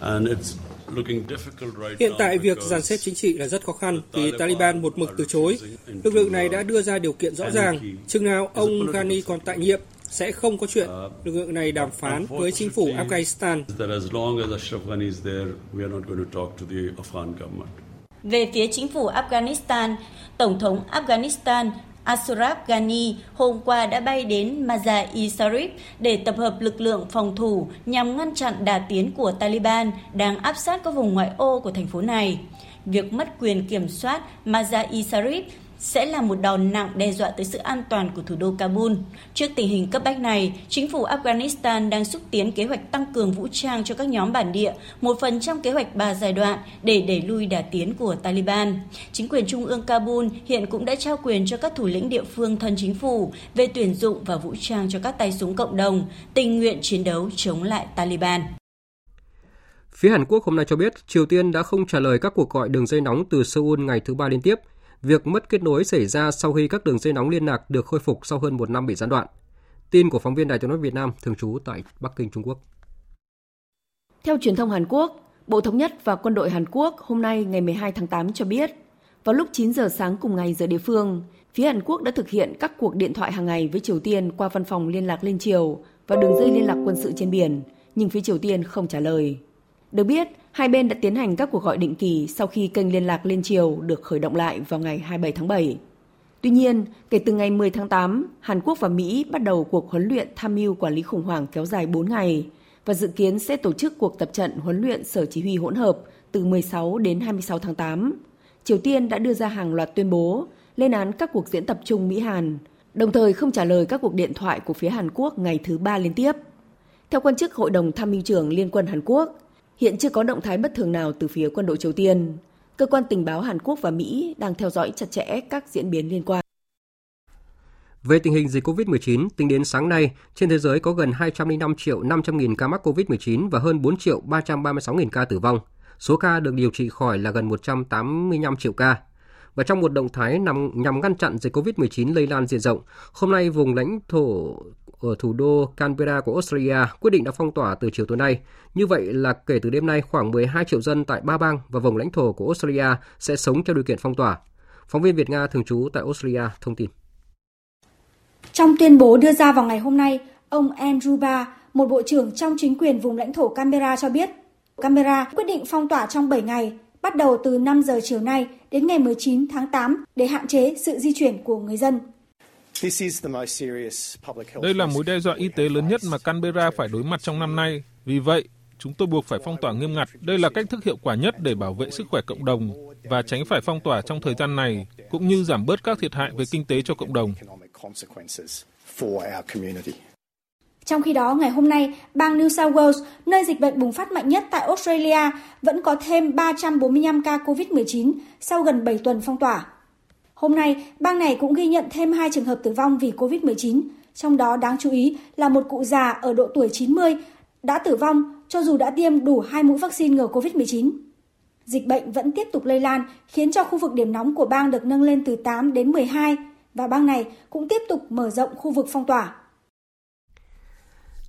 And it's Hiện tại việc dàn xếp chính trị là rất khó khăn vì Taliban một mực từ chối. Lực lượng này đã đưa ra điều kiện rõ ràng. Chừng nào ông Ghani còn tại nhiệm, sẽ không có chuyện lực lượng này đàm phán với chính phủ Afghanistan. Về phía chính phủ Afghanistan, Tổng thống Afghanistan Ashraf Ghani hôm qua đã bay đến Mazar-i Sharif để tập hợp lực lượng phòng thủ nhằm ngăn chặn đà tiến của Taliban đang áp sát các vùng ngoại ô của thành phố này. Việc mất quyền kiểm soát Mazar-i Sharif sẽ là một đòn nặng đe dọa tới sự an toàn của thủ đô Kabul. Trước tình hình cấp bách này, chính phủ Afghanistan đang xúc tiến kế hoạch tăng cường vũ trang cho các nhóm bản địa, một phần trong kế hoạch ba giai đoạn để đẩy lui đà tiến của Taliban. Chính quyền trung ương Kabul hiện cũng đã trao quyền cho các thủ lĩnh địa phương thân chính phủ về tuyển dụng và vũ trang cho các tay súng cộng đồng, tình nguyện chiến đấu chống lại Taliban. Phía Hàn Quốc hôm nay cho biết Triều Tiên đã không trả lời các cuộc gọi đường dây nóng từ Seoul ngày thứ ba liên tiếp. Việc mất kết nối xảy ra sau khi các đường dây nóng liên lạc được khôi phục sau hơn một năm bị gián đoạn. Tin của phóng viên Đài tiếng nói Việt Nam thường trú tại Bắc Kinh, Trung Quốc. Theo truyền thông Hàn Quốc, Bộ Thống nhất và Quân đội Hàn Quốc hôm nay ngày 12 tháng 8 cho biết, vào lúc 9 giờ sáng cùng ngày giờ địa phương, phía Hàn Quốc đã thực hiện các cuộc điện thoại hàng ngày với Triều Tiên qua văn phòng liên lạc liên triều và đường dây liên lạc quân sự trên biển, nhưng phía Triều Tiên không trả lời. Được biết, hai bên đã tiến hành các cuộc gọi định kỳ sau khi kênh liên lạc liên triều được khởi động lại vào ngày 27 tháng 7. Tuy nhiên, kể từ ngày 10 tháng 8, Hàn Quốc và Mỹ bắt đầu cuộc huấn luyện tham mưu quản lý khủng hoảng kéo dài 4 ngày và dự kiến sẽ tổ chức cuộc tập trận huấn luyện sở chỉ huy hỗn hợp từ 16 đến 26 tháng 8. Triều Tiên đã đưa ra hàng loạt tuyên bố lên án các cuộc diễn tập chung Mỹ-Hàn, đồng thời không trả lời các cuộc điện thoại của phía Hàn Quốc ngày thứ ba liên tiếp. Theo quan chức Hội đồng Tham mưu trưởng Liên quân Hàn Quốc, Hiện chưa có động thái bất thường nào từ phía quân đội Triều Tiên. Cơ quan tình báo Hàn Quốc và Mỹ đang theo dõi chặt chẽ các diễn biến liên quan. Về tình hình dịch COVID-19, tính đến sáng nay, trên thế giới có gần 205 triệu 500 nghìn ca mắc COVID-19 và hơn 4 triệu 336 nghìn ca tử vong. Số ca được điều trị khỏi là gần 185 triệu ca. Và trong một động thái nằm nhằm ngăn chặn dịch COVID-19 lây lan diện rộng, hôm nay vùng lãnh thổ ở thủ đô Canberra của Australia quyết định đã phong tỏa từ chiều tối nay. Như vậy là kể từ đêm nay khoảng 12 triệu dân tại ba bang và vùng lãnh thổ của Australia sẽ sống theo điều kiện phong tỏa. Phóng viên Việt Nga thường trú tại Australia thông tin. Trong tuyên bố đưa ra vào ngày hôm nay, ông Andrew Barr, một bộ trưởng trong chính quyền vùng lãnh thổ Canberra cho biết, Canberra quyết định phong tỏa trong 7 ngày, bắt đầu từ 5 giờ chiều nay đến ngày 19 tháng 8 để hạn chế sự di chuyển của người dân. Đây là mối đe dọa y tế lớn nhất mà Canberra phải đối mặt trong năm nay. Vì vậy, chúng tôi buộc phải phong tỏa nghiêm ngặt. Đây là cách thức hiệu quả nhất để bảo vệ sức khỏe cộng đồng và tránh phải phong tỏa trong thời gian này, cũng như giảm bớt các thiệt hại về kinh tế cho cộng đồng. Trong khi đó, ngày hôm nay, bang New South Wales, nơi dịch bệnh bùng phát mạnh nhất tại Australia, vẫn có thêm 345 ca COVID-19 sau gần 7 tuần phong tỏa. Hôm nay, bang này cũng ghi nhận thêm hai trường hợp tử vong vì COVID-19, trong đó đáng chú ý là một cụ già ở độ tuổi 90 đã tử vong cho dù đã tiêm đủ hai mũi vaccine ngừa COVID-19. Dịch bệnh vẫn tiếp tục lây lan, khiến cho khu vực điểm nóng của bang được nâng lên từ 8 đến 12 và bang này cũng tiếp tục mở rộng khu vực phong tỏa.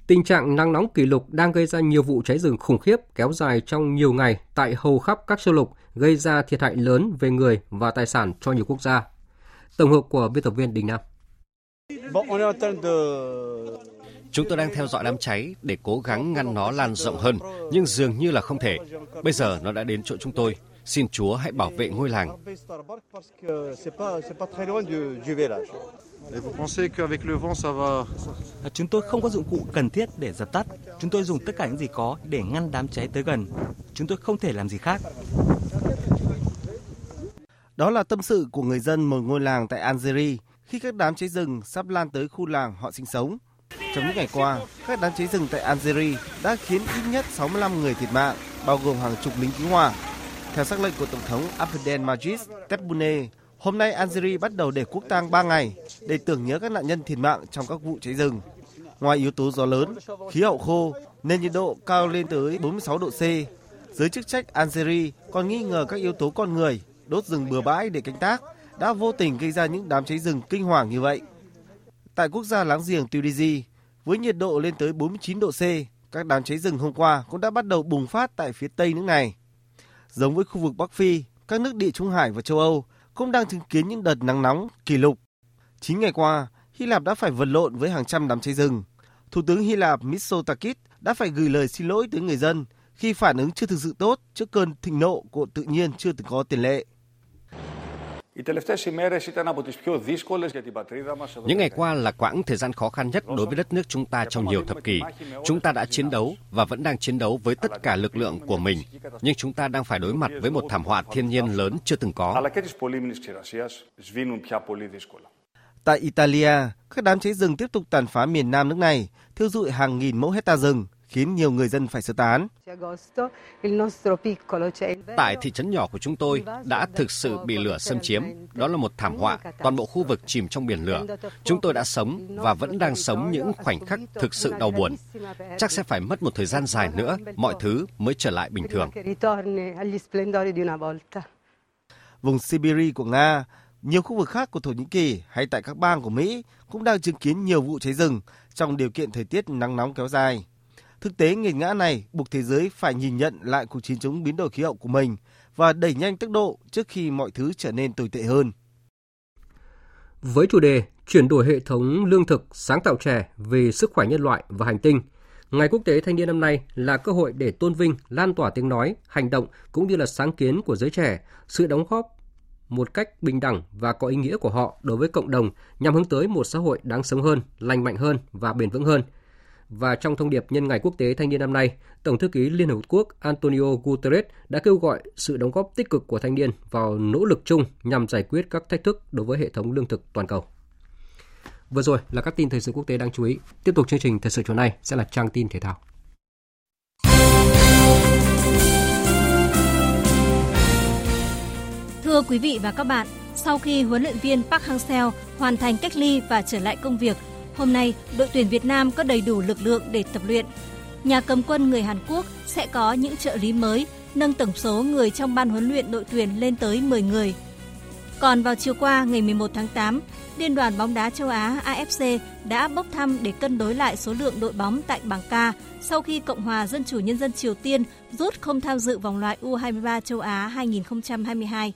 Tình trạng nắng nóng kỷ lục đang gây ra nhiều vụ cháy rừng khủng khiếp kéo dài trong nhiều ngày tại hầu khắp các châu lục, gây ra thiệt hại lớn về người và tài sản cho nhiều quốc gia. Tổng hợp của biên tập viên Đình Nam. Chúng tôi đang theo dõi đám cháy để cố gắng ngăn nó lan rộng hơn, nhưng dường như là không thể. Bây giờ nó đã đến chỗ chúng tôi. Xin Chúa hãy bảo vệ ngôi làng. Chúng tôi không có dụng cụ cần thiết để dập tắt. Chúng tôi dùng tất cả những gì có để ngăn đám cháy tới gần. Chúng tôi không thể làm gì khác. Đó là tâm sự của người dân một ngôi làng tại Algeria khi các đám cháy rừng sắp lan tới khu làng họ sinh sống. Trong những ngày qua, các đám cháy rừng tại Algeria đã khiến ít nhất 65 người thiệt mạng, bao gồm hàng chục lính cứu hỏa. Theo sắc lệnh của Tổng thống Abdelmadjid Tebboune, hôm nay Algeria bắt đầu để quốc tang 3 ngày để tưởng nhớ các nạn nhân thiệt mạng trong các vụ cháy rừng. Ngoài yếu tố gió lớn, khí hậu khô, nên nhiệt độ cao lên tới 46 độ C. Giới chức trách Algeria còn nghi ngờ các yếu tố con người đốt rừng bừa bãi để canh tác đã vô tình gây ra những đám cháy rừng kinh hoàng như vậy. Tại quốc gia láng giềng Tunisia, với nhiệt độ lên tới 49 độ C, các đám cháy rừng hôm qua cũng đã bắt đầu bùng phát tại phía tây nước này. Giống với khu vực Bắc Phi, các nước địa Trung Hải và châu Âu cũng đang chứng kiến những đợt nắng nóng kỷ lục. Chín ngày qua, Hy Lạp đã phải vật lộn với hàng trăm đám cháy rừng. Thủ tướng Hy Lạp Mitsotakis đã phải gửi lời xin lỗi tới người dân khi phản ứng chưa thực sự tốt trước cơn thịnh nộ của tự nhiên chưa từng có tiền lệ. Những ngày qua là quãng thời gian khó khăn nhất đối với đất nước chúng ta trong nhiều thập kỷ. Chúng ta đã chiến đấu và vẫn đang chiến đấu với tất cả lực lượng của mình, nhưng chúng ta đang phải đối mặt với một thảm họa thiên nhiên lớn chưa từng có. Tại Italia, các đám cháy rừng tiếp tục tàn phá miền nam nước này, thiêu dụi hàng nghìn mẫu hecta rừng, khiến nhiều người dân phải sơ tán. Tại thị trấn nhỏ của chúng tôi đã thực sự bị lửa xâm chiếm. Đó là một thảm họa, toàn bộ khu vực chìm trong biển lửa. Chúng tôi đã sống và vẫn đang sống những khoảnh khắc thực sự đau buồn. Chắc sẽ phải mất một thời gian dài nữa, mọi thứ mới trở lại bình thường. Vùng Siberia của Nga, nhiều khu vực khác của Thổ Nhĩ Kỳ hay tại các bang của Mỹ cũng đang chứng kiến nhiều vụ cháy rừng trong điều kiện thời tiết nắng nóng kéo dài. Thực tế nghiệt ngã này buộc thế giới phải nhìn nhận lại cuộc chiến chống biến đổi khí hậu của mình và đẩy nhanh tốc độ trước khi mọi thứ trở nên tồi tệ hơn. Với chủ đề chuyển đổi hệ thống lương thực sáng tạo trẻ về sức khỏe nhân loại và hành tinh, Ngày Quốc tế Thanh niên năm nay là cơ hội để tôn vinh, lan tỏa tiếng nói, hành động cũng như là sáng kiến của giới trẻ, sự đóng góp một cách bình đẳng và có ý nghĩa của họ đối với cộng đồng nhằm hướng tới một xã hội đáng sống hơn, lành mạnh hơn và bền vững hơn – và trong thông điệp nhân ngày quốc tế thanh niên năm nay, Tổng thư ký Liên Hợp Quốc Antonio Guterres đã kêu gọi sự đóng góp tích cực của thanh niên vào nỗ lực chung nhằm giải quyết các thách thức đối với hệ thống lương thực toàn cầu. Vừa rồi là các tin thời sự quốc tế đáng chú ý. Tiếp tục chương trình thời sự chiều nay sẽ là trang tin thể thao. Thưa quý vị và các bạn, sau khi huấn luyện viên Park Hang-seo hoàn thành cách ly và trở lại công việc, Hôm nay, đội tuyển Việt Nam có đầy đủ lực lượng để tập luyện. Nhà cầm quân người Hàn Quốc sẽ có những trợ lý mới, nâng tổng số người trong ban huấn luyện đội tuyển lên tới 10 người. Còn vào chiều qua, ngày 11 tháng 8, Liên đoàn bóng đá châu Á AFC đã bốc thăm để cân đối lại số lượng đội bóng tại bảng K sau khi Cộng hòa Dân chủ Nhân dân Triều Tiên rút không tham dự vòng loại U23 châu Á 2022.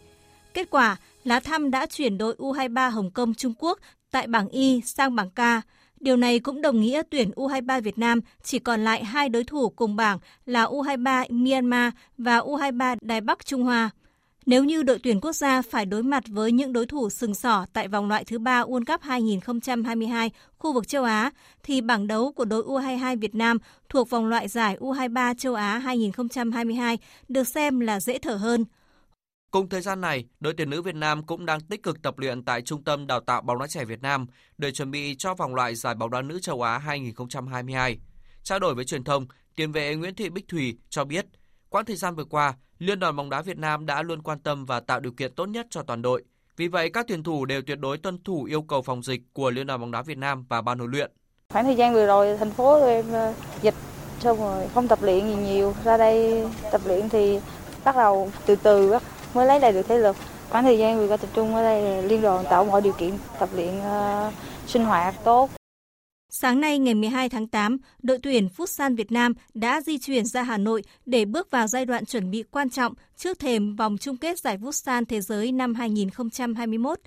Kết quả, lá thăm đã chuyển đội U23 Hồng Kông Trung Quốc tại bảng Y sang bảng K. Điều này cũng đồng nghĩa tuyển U23 Việt Nam chỉ còn lại hai đối thủ cùng bảng là U23 Myanmar và U23 Đài Bắc Trung Hoa. Nếu như đội tuyển quốc gia phải đối mặt với những đối thủ sừng sỏ tại vòng loại thứ ba World Cup 2022 khu vực châu Á, thì bảng đấu của đội U22 Việt Nam thuộc vòng loại giải U23 châu Á 2022 được xem là dễ thở hơn – Cùng thời gian này, đội tuyển nữ Việt Nam cũng đang tích cực tập luyện tại Trung tâm Đào tạo bóng đá trẻ Việt Nam để chuẩn bị cho vòng loại giải bóng đá nữ châu Á 2022. Trao đổi với truyền thông, tiền vệ Nguyễn Thị Bích Thủy cho biết, quãng thời gian vừa qua, Liên đoàn bóng đá Việt Nam đã luôn quan tâm và tạo điều kiện tốt nhất cho toàn đội. Vì vậy, các tuyển thủ đều tuyệt đối tuân thủ yêu cầu phòng dịch của Liên đoàn bóng đá Việt Nam và ban huấn luyện. Khoảng thời gian vừa rồi, thành phố em ờ, dịch xong rồi không tập luyện gì nhiều. Ra đây tập luyện thì bắt đầu từ từ mới lấy lại được thể lực. Khoảng thời gian vừa qua tập trung ở đây liên đoàn tạo mọi điều kiện tập luyện uh, sinh hoạt tốt. Sáng nay ngày 12 tháng 8, đội tuyển Futsal Việt Nam đã di chuyển ra Hà Nội để bước vào giai đoạn chuẩn bị quan trọng trước thềm vòng chung kết giải Futsal Thế giới năm 2021.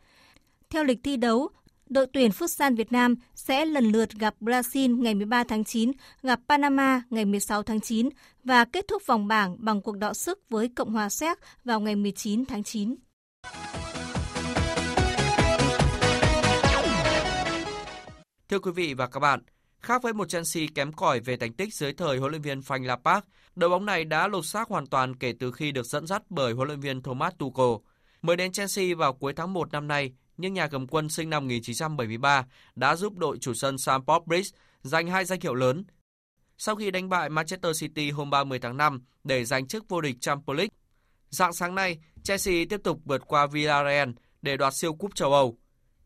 Theo lịch thi đấu, đội tuyển Futsal Việt Nam sẽ lần lượt gặp Brazil ngày 13 tháng 9, gặp Panama ngày 16 tháng 9 và kết thúc vòng bảng bằng cuộc đọ sức với Cộng hòa Séc vào ngày 19 tháng 9. Thưa quý vị và các bạn, khác với một Chelsea kém cỏi về thành tích dưới thời huấn luyện viên Frank Lampard, đội bóng này đã lột xác hoàn toàn kể từ khi được dẫn dắt bởi huấn luyện viên Thomas Tuchel. Mới đến Chelsea vào cuối tháng 1 năm nay, nhưng nhà cầm quân sinh năm 1973 đã giúp đội chủ sân Stamford Bridge giành hai danh hiệu lớn. Sau khi đánh bại Manchester City hôm 30 tháng 5 để giành chức vô địch Champions League, dạng sáng nay Chelsea tiếp tục vượt qua Villarreal để đoạt siêu cúp châu Âu.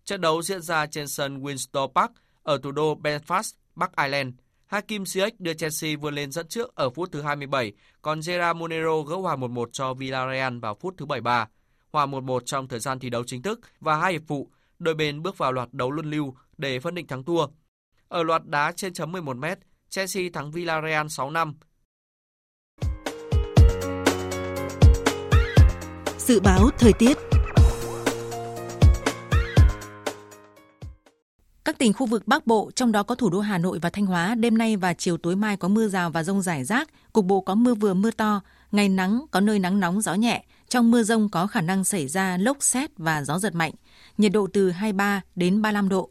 Trận đấu diễn ra trên sân Windsor Park ở thủ đô Belfast, Bắc Ireland. Hakim Ziyech đưa Chelsea vươn lên dẫn trước ở phút thứ 27, còn Gerard Monero gỡ hòa 1-1 cho Villarreal vào phút thứ 73 hòa 1-1 trong thời gian thi đấu chính thức và hai hiệp phụ, đôi bên bước vào loạt đấu luân lưu để phân định thắng thua. Ở loạt đá trên chấm 11 m, Chelsea thắng Villarreal 6 năm. Dự báo thời tiết Các tỉnh khu vực Bắc Bộ, trong đó có thủ đô Hà Nội và Thanh Hóa, đêm nay và chiều tối mai có mưa rào và rông rải rác, cục bộ có mưa vừa mưa to, ngày nắng, có nơi nắng nóng gió nhẹ, trong mưa rông có khả năng xảy ra lốc xét và gió giật mạnh, nhiệt độ từ 23 đến 35 độ.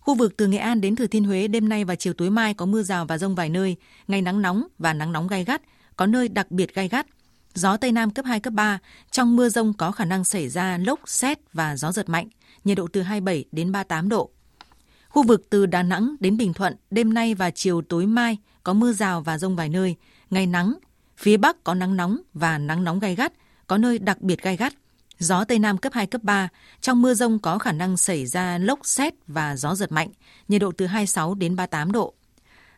Khu vực từ Nghệ An đến Thừa Thiên Huế đêm nay và chiều tối mai có mưa rào và rông vài nơi, ngày nắng nóng và nắng nóng gai gắt, có nơi đặc biệt gai gắt. Gió Tây Nam cấp 2, cấp 3, trong mưa rông có khả năng xảy ra lốc, xét và gió giật mạnh, nhiệt độ từ 27 đến 38 độ. Khu vực từ Đà Nẵng đến Bình Thuận, đêm nay và chiều tối mai có mưa rào và rông vài nơi, ngày nắng, phía Bắc có nắng nóng và nắng nóng gai gắt, có nơi đặc biệt gai gắt. Gió Tây Nam cấp 2, cấp 3, trong mưa rông có khả năng xảy ra lốc xét và gió giật mạnh, nhiệt độ từ 26 đến 38 độ.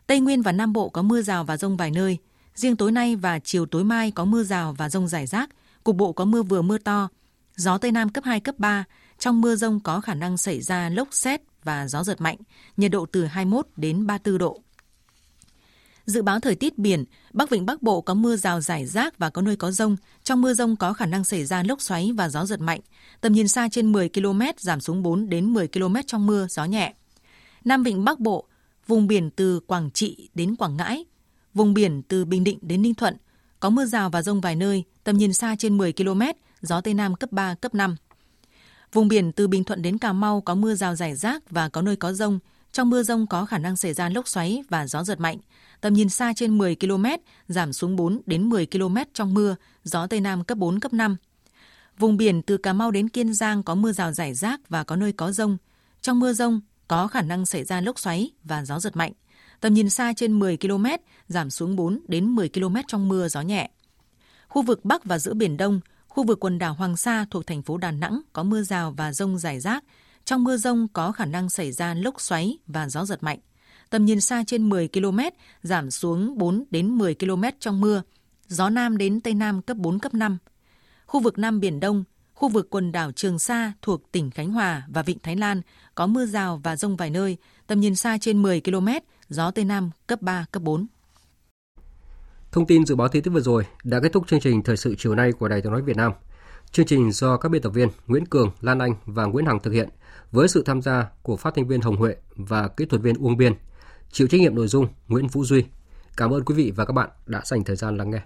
Tây Nguyên và Nam Bộ có mưa rào và rông vài nơi. Riêng tối nay và chiều tối mai có mưa rào và rông rải rác, cục bộ có mưa vừa mưa to. Gió Tây Nam cấp 2, cấp 3, trong mưa rông có khả năng xảy ra lốc xét và gió giật mạnh, nhiệt độ từ 21 đến 34 độ. Dự báo thời tiết biển, Bắc Vịnh Bắc Bộ có mưa rào rải rác và có nơi có rông. Trong mưa rông có khả năng xảy ra lốc xoáy và gió giật mạnh. Tầm nhìn xa trên 10 km, giảm xuống 4 đến 10 km trong mưa, gió nhẹ. Nam Vịnh Bắc Bộ, vùng biển từ Quảng Trị đến Quảng Ngãi, vùng biển từ Bình Định đến Ninh Thuận, có mưa rào và rông vài nơi, tầm nhìn xa trên 10 km, gió Tây Nam cấp 3, cấp 5. Vùng biển từ Bình Thuận đến Cà Mau có mưa rào rải rác và có nơi có rông. Trong mưa rông có khả năng xảy ra lốc xoáy và gió giật mạnh. Tầm nhìn xa trên 10 km, giảm xuống 4 đến 10 km trong mưa, gió Tây Nam cấp 4, cấp 5. Vùng biển từ Cà Mau đến Kiên Giang có mưa rào rải rác và có nơi có rông. Trong mưa rông có khả năng xảy ra lốc xoáy và gió giật mạnh. Tầm nhìn xa trên 10 km, giảm xuống 4 đến 10 km trong mưa, gió nhẹ. Khu vực Bắc và giữa Biển Đông, khu vực quần đảo Hoàng Sa thuộc thành phố Đà Nẵng có mưa rào và rông rải rác. Trong mưa rông có khả năng xảy ra lốc xoáy và gió giật mạnh. Tầm nhìn xa trên 10 km, giảm xuống 4 đến 10 km trong mưa. Gió Nam đến Tây Nam cấp 4, cấp 5. Khu vực Nam Biển Đông, khu vực quần đảo Trường Sa thuộc tỉnh Khánh Hòa và Vịnh Thái Lan có mưa rào và rông vài nơi, tầm nhìn xa trên 10 km, gió Tây Nam cấp 3, cấp 4. Thông tin dự báo thời tiết vừa rồi đã kết thúc chương trình thời sự chiều nay của Đài Tiếng nói Việt Nam. Chương trình do các biên tập viên Nguyễn Cường, Lan Anh và Nguyễn Hằng thực hiện với sự tham gia của phát thanh viên Hồng Huệ và kỹ thuật viên Uông Biên. Chịu trách nhiệm nội dung Nguyễn Vũ Duy. Cảm ơn quý vị và các bạn đã dành thời gian lắng nghe.